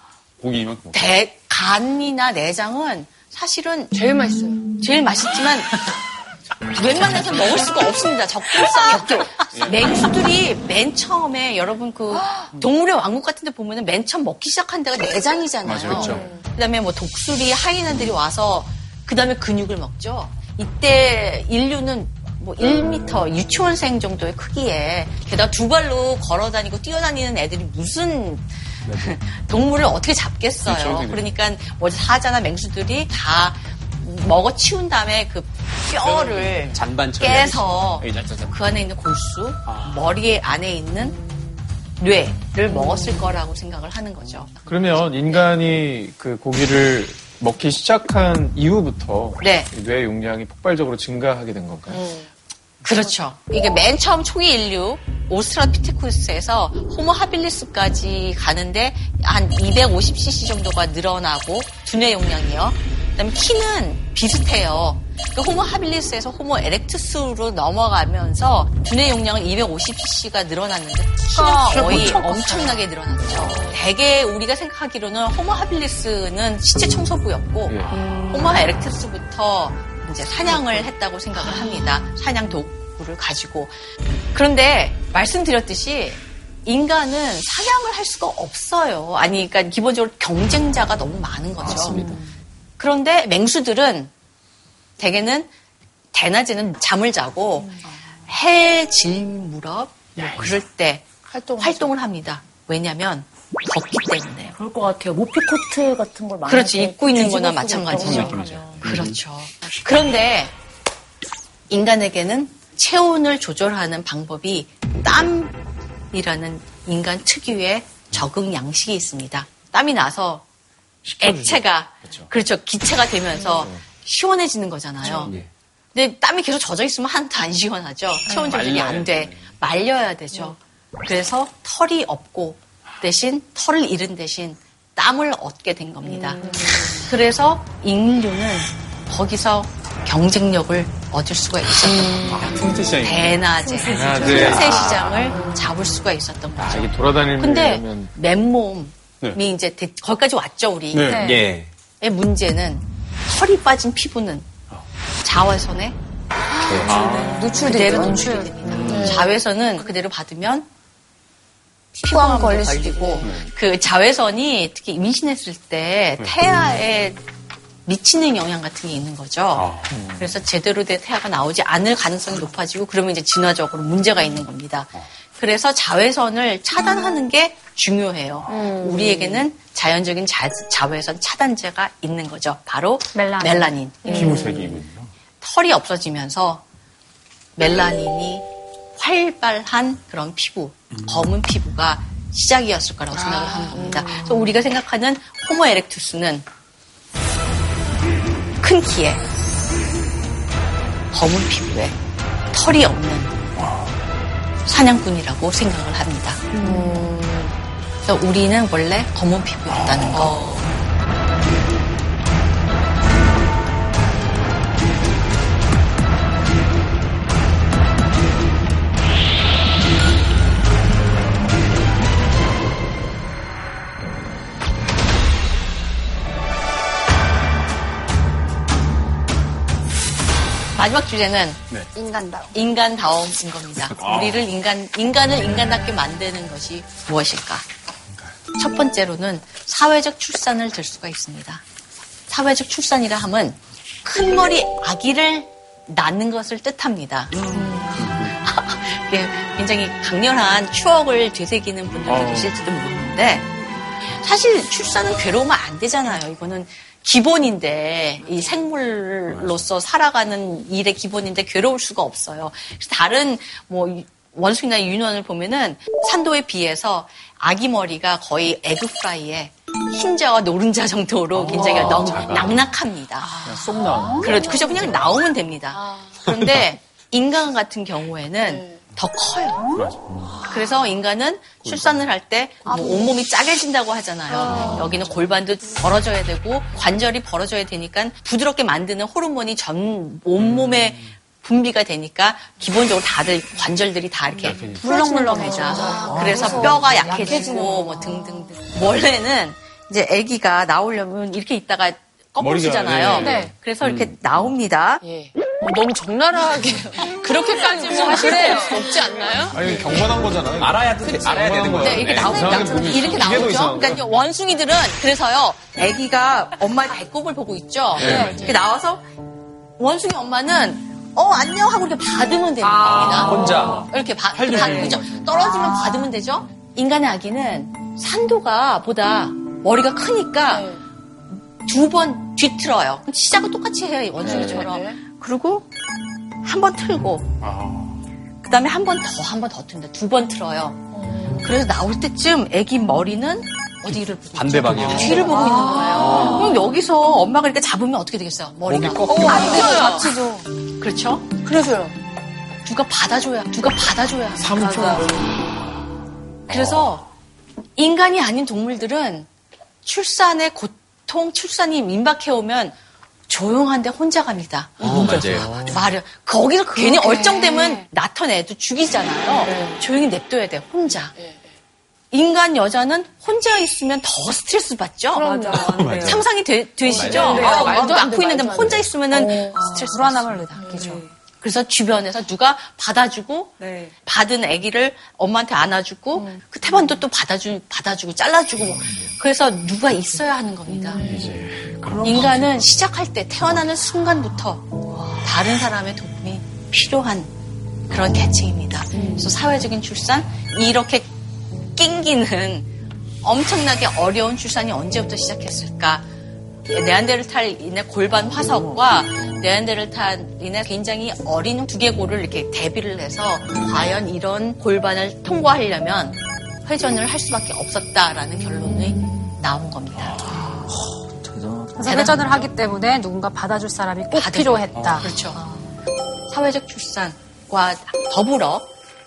고기 이만큼 먹 대, 간이나 내장은 사실은 제일 맛있어요. 제일 맛있지만 웬만해서 먹을 수가 없습니다. 접근성이 없죠. 맹수들이 맨 처음에 여러분 그 동물의 왕국 같은 데 보면은 맨 처음 먹기 시작한 데가 내장이잖아요. 맞아요. 그다음에 뭐 독수리, 하이나들이 와서 그다음에 근육을 먹죠. 이때 인류는 뭐 1m 유치원생 정도의 크기에 게다가 두 발로 걸어 다니고 뛰어 다니는 애들이 무슨 동물을 어떻게 잡겠어요. 그렇죠, 그러니까 뭐 사자나 맹수들이 다 먹어 치운 다음에 그 뼈를 잔반 깨서 이 자자자. 그 안에 있는 골수, 머리 안에 있는 뇌를 먹었을 거라고 생각을 하는 거죠. 그러면 인간이 그 고기를 먹기 시작한 이후부터 네. 뇌 용량이 폭발적으로 증가하게 된 건가요? 그렇죠. 이게 맨 처음 초기 인류 오스트랄피테쿠스에서 호모 하빌리스까지 가는데 한 250cc 정도가 늘어나고 두뇌 용량이요. 그다음에 키는 비슷해요. 그 호모 하빌리스에서 호모 에렉투스로 넘어가면서 두뇌 용량은 250cc가 늘어났는데 키는 거의 엄청나게 늘어났죠. 대개 우리가 생각하기로는 호모 하빌리스는 시체 청소부였고 예. 호모 에렉투스부터 이제 사냥을 했다고 생각을 합니다. 사냥 도구를 가지고. 그런데 말씀드렸듯이 인간은 사냥을 할 수가 없어요. 아니, 그러니까 기본적으로 경쟁자가 너무 많은 거죠. 맞습니다. 그런데 맹수들은 대개는 대낮에는 잠을 자고 해 질 무렵 뭐 그럴 때 활동 활동을 합니다. 왜냐면 덥기 때문에. 그럴 것 같아요. 모피 코트 같은 걸 많이 그렇지, 입고 있는 거나 마찬가지죠. 그런 거 하면. 그렇죠. 그런데 인간에게는 체온을 조절하는 방법이 땀이라는 인간 특유의 적응 양식이 있습니다. 땀이 나서 액체가 그렇죠 기체가 되면서 시원해지는 거잖아요. 예. 근데 땀이 계속 젖어 있으면 하나도 안 시원하죠. 체온 조절이 안 돼. 말려야 되죠. 그래서 털이 없고 대신 털을 잃은 대신 땀을 얻게 된 겁니다. 그래서 인류는 거기서 경쟁력을 얻을 수가 있었던 겁니다. 틈새 시장이 대낮에. 틈새 시장을 잡을 수가 있었던 아, 거죠. 이게 돌아다니는 근데 면 맨몸이 네. 이제 대- 거기까지 왔죠 우리. 네. 예. 의 문제는 털이 빠진 피부는 자외선에 노출되죠. 그대로 노출이 됩니다. 자외선은 그대로 받으면 피부암 걸릴 수도 걸리고 그 자외선이 특히 임신했을 때 태아에 미치는 영향 같은 게 있는 거죠. 그래서 제대로 된 태아가 나오지 않을 가능성이 높아지고 그러면 이제 진화적으로 문제가 있는 겁니다. 그래서 자외선을 차단하는 게 중요해요. 우리에게는 자연적인 자, 자외선 차단제가 있는 거죠. 바로 멜라닌. 멜라닌. 피부색이 군요. 털이 없어지면서 멜라닌이 활발한 그런 피부, 검은 피부가 시작이었을 거라고 생각을 하는 겁니다. 그래서 우리가 생각하는 호모 에렉투스는 큰 키에 검은 피부에 털이 없는 사냥꾼이라고 생각을 합니다. 그래서 우리는 원래 검은 피부였다는 거. 마지막 주제는 인간다워. 인간다움인 겁니다. 우리를 인간, 인간을 인간답게 만드는 것이 무엇일까? 첫 번째로는 사회적 출산을 들 수가 있습니다. 사회적 출산이라 함은 큰 머리 아기를 낳는 것을 뜻합니다. 이게 굉장히 강렬한 추억을 되새기는 분들도 계실지도 모르는데 사실 출산은 괴로우면 안 되잖아요. 이거는 기본인데 이 생물로서 살아가는 일의 기본인데 괴로울 수가 없어요. 그래서 다른 뭐 원숭이나 유인원을 보면은 산도에 비해서 아기 머리가 거의 에그 프라이에 흰자와 노른자 정도로 굉장히 너무 낙낙합니다. 쏙 나오는. 그렇죠. 그냥 나오면 됩니다. 그런데 인간 같은 경우에는 더 커요. 그래서 인간은 출산을 할때뭐 온몸이 쪼개진다고 하잖아요. 여기는 골반도 벌어져야 되고 관절이 벌어져야 되니까 부드럽게 만드는 호르몬이 전 온몸에 분비가 되니까 기본적으로 다들 관절들이 다 이렇게 물렁물렁해져. 그래서 뼈가 약해지고 뭐 등등등. 원래는 이제 아기가 나오려면 이렇게 있다가 꺾어지잖아요. 머리가, 네. 그래서 이렇게 나옵니다. 예. 어, 너무 적나라하게 그렇게까지 뭐 하실 수 없지 않나요? 아니, 경건한 거잖아요. 알아야 돼. 알아야 되는 거예요. 네, 이렇게 나옵니다. 이상하게 보기 이렇게 나오죠. 그러니까 원숭이들은 그래서요, 아기가 엄마의 배꼽을 보고 있죠. 네. 이렇게 나와서 원숭이 엄마는 어 안녕 하고 이렇게 받으면 되는 겁니다. 혼자. 이렇게 받, 받, 그죠? 떨어지면 받으면 되죠. 인간의 아기는 산도가 보다 머리가 크니까 두 번 뒤틀어요. 시작은 똑같이 해요, 이 원숭이처럼. 그리고 한 번 틀고, 그 다음에 한 번 더, 한 번 더 튼다. 두 번 틀어요. 그래서 나올 때쯤 애기 머리는 어디를 보고 반대? 방향. 뒤를 보고 있는 거예요. 그럼 여기서 엄마가 이렇게 잡으면 어떻게 되겠어요? 머리가. 목이 꺾여. 안 돼요. 다치죠. 그렇죠? 그래서요. 누가 받아줘야, 누가 받아줘야. 그래서 인간이 아닌 동물들은 출산의 고 통, 출산이 민박해오면 조용한데 혼자 갑니다. 어, 맞아요. 말을 거기서 괜히 얼쩡대면 나타내도 죽이잖아요. 조용히 냅둬야 돼 혼자. 인간 여자는 혼자 있으면 더 스트레스 받죠. 상상이 되, 시죠 맞아요. 아, 말도 안 돼, 낳고 있는데 말도 안 혼자 돼. 있으면은 스트레스 불안함을 느끼죠. 그래서 주변에서 누가 받아주고 받은 아기를 엄마한테 안아주고 그 태반도 또 받아주 받아주고 잘라주고 뭐. 그래서 누가 있어야 하는 겁니다. 인간은 시작할 때 태어나는 순간부터 다른 사람의 도움이 필요한 그런 개체입니다. 그래서 사회적인 출산 이렇게 낑기는 엄청나게 어려운 출산이 언제부터 시작했을까? 네안데르탈인의 골반 화석과 네안데르탈인의 굉장히 어린 두개골을 이렇게 대비를 해서 과연 이런 골반을 통과하려면 회전을 할 수밖에 없었다라는 결론이 나온 겁니다. 그래서 회전을 하기 때문에 누군가 받아줄 사람이 꼭 받아줘요. 필요했다. 그렇죠. 사회적 출산과 더불어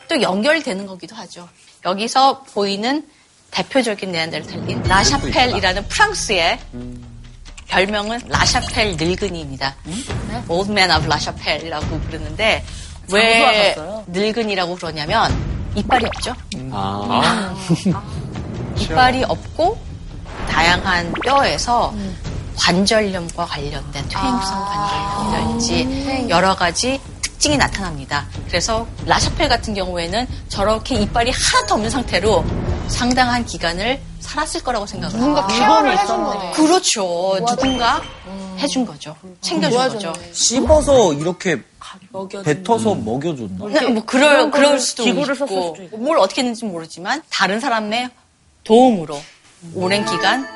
또 연결되는 거기도 하죠. 여기서 보이는 대표적인 네안데르탈인 라샤펠이라는 프랑스의 별명은 라샤펠 늙은이입니다. Old Man of 라샤펠이라고 부르는데 왜 늙은이라고 그러냐면 이빨이 없죠. 아. 이빨이 없고 다양한 뼈에서 관절염과 관련된 퇴행성 관절염이랄지 여러 가지 특징이 나타납니다. 그래서 라샤펠 같은 경우에는 저렇게 이빨이 하나도 없는 상태로 상당한 기간을 살았을 거라고 생각을 누군가 합니다. 케어를 해준 거네. 그렇죠. 누군가 해준 거죠. 챙겨준 거죠. 씹어서 이렇게 뱉어서 먹여줬나? 네, 뭐 그럴 그럴 수도 기구를 있고 썼을 수도 있고. 뭘 어떻게 했는지 모르지만 다른 사람의 도움으로 오랜 기간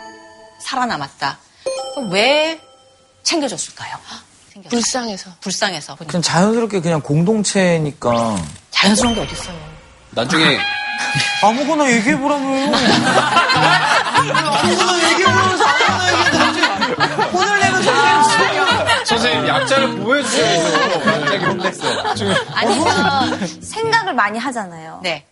살아남았다. 그럼 왜 챙겨줬을까요? 챙겨줬- 불쌍해서. 불쌍해서 그냥 자연스럽게 그냥 공동체니까 자연스러운 게 어딨어요. 나중에 아무거나 얘기해보라며요. 아무거나 얘기해보라면서 아무거나 얘기해보라면서 오늘 내가 선생님 선생님, 약자를 보여주셔야죠. 갑자기 혼냈어. 아니면 생각을 많이 하잖아요. 네.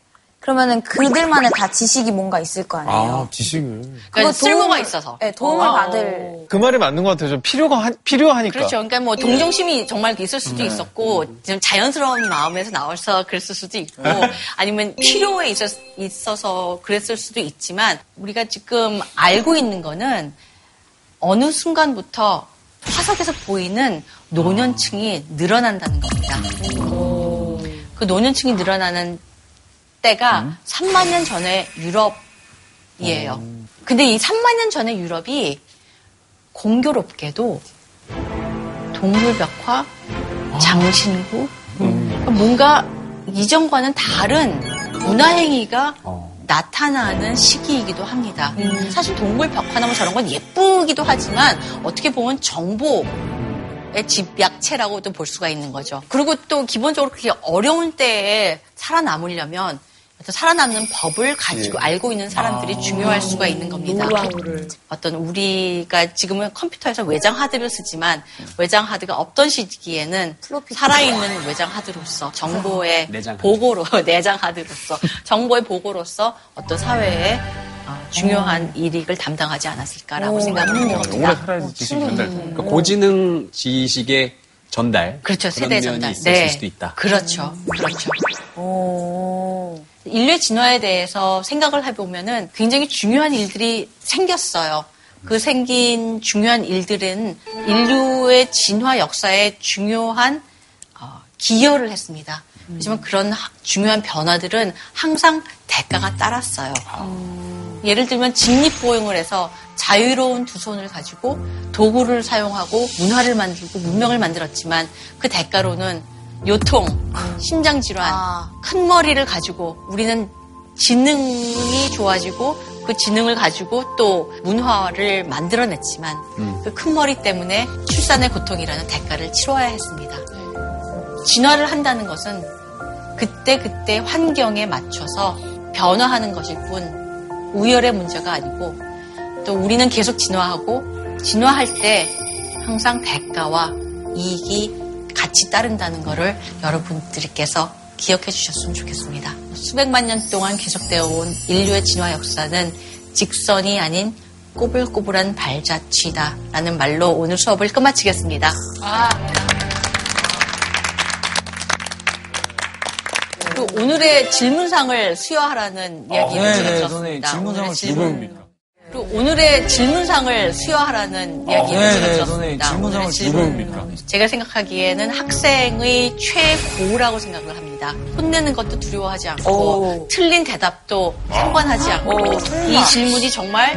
그러면은 그들만의 다 지식이 뭔가 있을 거 아니에요. 아, 지식을. 그러니까 쓸모가 도움을- 있어서. 네, 도움을 받을. 그 말이 맞는 것 같아요. 좀 필요가, 하- 필요하니까. 그렇죠. 그러니까 뭐 동정심이 정말 있을 수도 있었고 좀 자연스러운 마음에서 나와서 그랬을 수도 있고 아니면 필요에 있었, 있어서 그랬을 수도 있지만 우리가 지금 알고 있는 거는 어느 순간부터 화석에서 보이는 노년층이 늘어난다는 겁니다. 그 노년층이 늘어나는 때가 3만 년 전의 유럽이에요. 근데 이 3만 년 전의 유럽이 공교롭게도 동물벽화, 장신구, 뭔가 이전과는 다른 문화행위가 나타나는 시기이기도 합니다. 사실 동물 벽화나 뭐 저런 건 예쁘기도 하지만 어떻게 보면 정보의 집약체라고도 볼 수가 있는 거죠. 그리고 또 기본적으로 그렇게 어려운 때에 살아남으려면 살아남는 법을 가지고 예. 알고 있는 사람들이 중요할 수가 있는 겁니다. 어떤 우리가 지금은 컴퓨터에서 외장 하드를 쓰지만 외장 하드가 없던 시기에는 살아있는 외장 하드로서 정보의 내장 하드. 보고로 내장 하드로서 정보의 보고로서 어떤 사회에 어, 중요한 일익을 담당하지 않았을까라고 생각을 오래 합니다. 살아야지 지식이 전달. 그러니까 고지능 지식의 전달. 그렇죠. 세대 전달. 있을 수도 있다. 그렇죠. 그렇죠. 인류의 진화에 대해서 생각을 해보면은 굉장히 중요한 일들이 생겼어요. 그 생긴 중요한 일들은 인류의 진화 역사에 중요한 어, 기여를 했습니다. 하지만 그런 하- 중요한 변화들은 항상 대가가 따랐어요. 예를 들면 직립보행을 해서 자유로운 두 손을 가지고 도구를 사용하고 문화를 만들고 문명을 만들었지만 그 대가로는 요통, 심장질환, 아. 큰 머리를 가지고 우리는 지능이 좋아지고 그 지능을 가지고 또 문화를 만들어냈지만 그큰 머리 때문에 출산의 고통이라는 대가를 치러야 했습니다. 진화를 한다는 것은 그때 그때 환경에 맞춰서 변화하는 것일 뿐 우열의 문제가 아니고 또 우리는 계속 진화하고 진화할 때 항상 대가와 이익이 같이 따른다는 것을 여러분들께서 기억해 주셨으면 좋겠습니다. 수백만 년 동안 계속되어 온 인류의 진화 역사는 직선이 아닌 꼬불꼬불한 발자취다라는 말로 오늘 수업을 끝마치겠습니다. 그리고 오늘의 질문상을 수여하라는 이야기를 네, 제가 네. 선생님, 질문상을 오늘의 질문- 누구입니까? 그리고 오늘의 질문상을 수여하라는 이야기를 네, 제가 네, 들었습니다. 선생님, 질문상을 오늘의 질문-? 제가 생각하기에는 학생의 최고라고 생각을 합니다. 혼내는 것도 두려워하지 않고 틀린 대답도 상관하지 않고 이 질문이 정말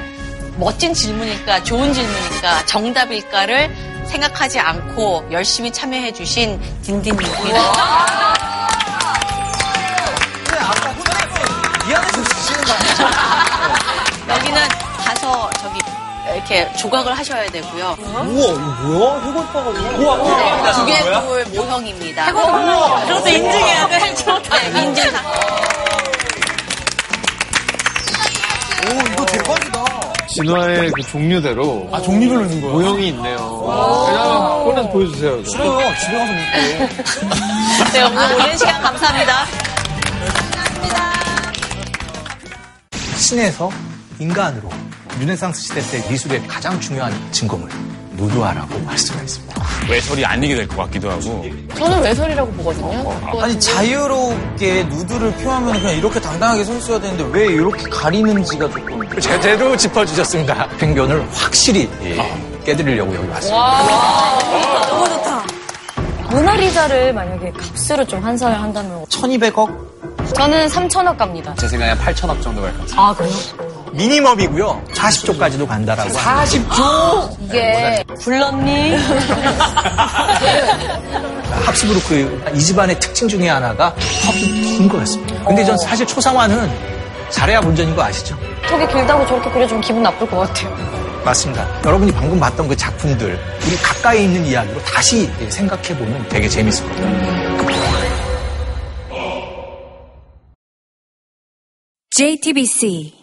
멋진 질문일까 좋은 질문일까 정답일까를 생각하지 않고 열심히 참여해 주신 딘딘님입니다. 가서 저기 이렇게 조각을 하셔야 되고요. 우와, 이거 뭐야? 해골 오빠가 우와, 두개골 모형입니다. 그것도 인증해야 돼. 네, 인증상. 오, 이거 대박이다. 진화의 그 종류대로 아, 종류별로 있는 거예요? 모형이 있네요. 그냥 꺼내서 보여주세요. 이거. 싫어요. 집에 가서 믿고. 네, 오늘 오랜 시간 감사합니다. 신에서 인간으로 르네상스 시대 때 미술의 가장 중요한 증거물 누드화라고 할 수가 있습니다. 외설이 아니게 될 것 같기도 하고. 저는 외설이라고 보거든요. 아니, 자유롭게 누드를 표하면 그냥 이렇게 당당하게 서 있어야 되는데 왜 이렇게 가리는지가 조금. 제대로 짚어주셨습니다. 편견을 확실히 예, 깨드리려고 여기 왔습니다. 모나리자를 만약에 값으로 좀 환산을 한다면 1200억? 저는 3천억 갑니다. 제 생각에 8천억 정도 갈 것 같아요. 아 그래요? 미니멈이고요. 40조까지도 간다라고. 40조? 이게 불렀니? 합스부르크 그이 집안의 특징 중에 하나가 컵이 긴 거였습니다. 근데 전 사실 초상화는 잘해야 본전인 거 아시죠? 턱이 길다고 저렇게 그려주면 기분 나쁠 것 같아요. 맞습니다. 여러분이 방금 봤던 그 작품들, 우리 가까이 있는 이야기로 다시 생각해보면 되게 재밌을 거예요. JTBC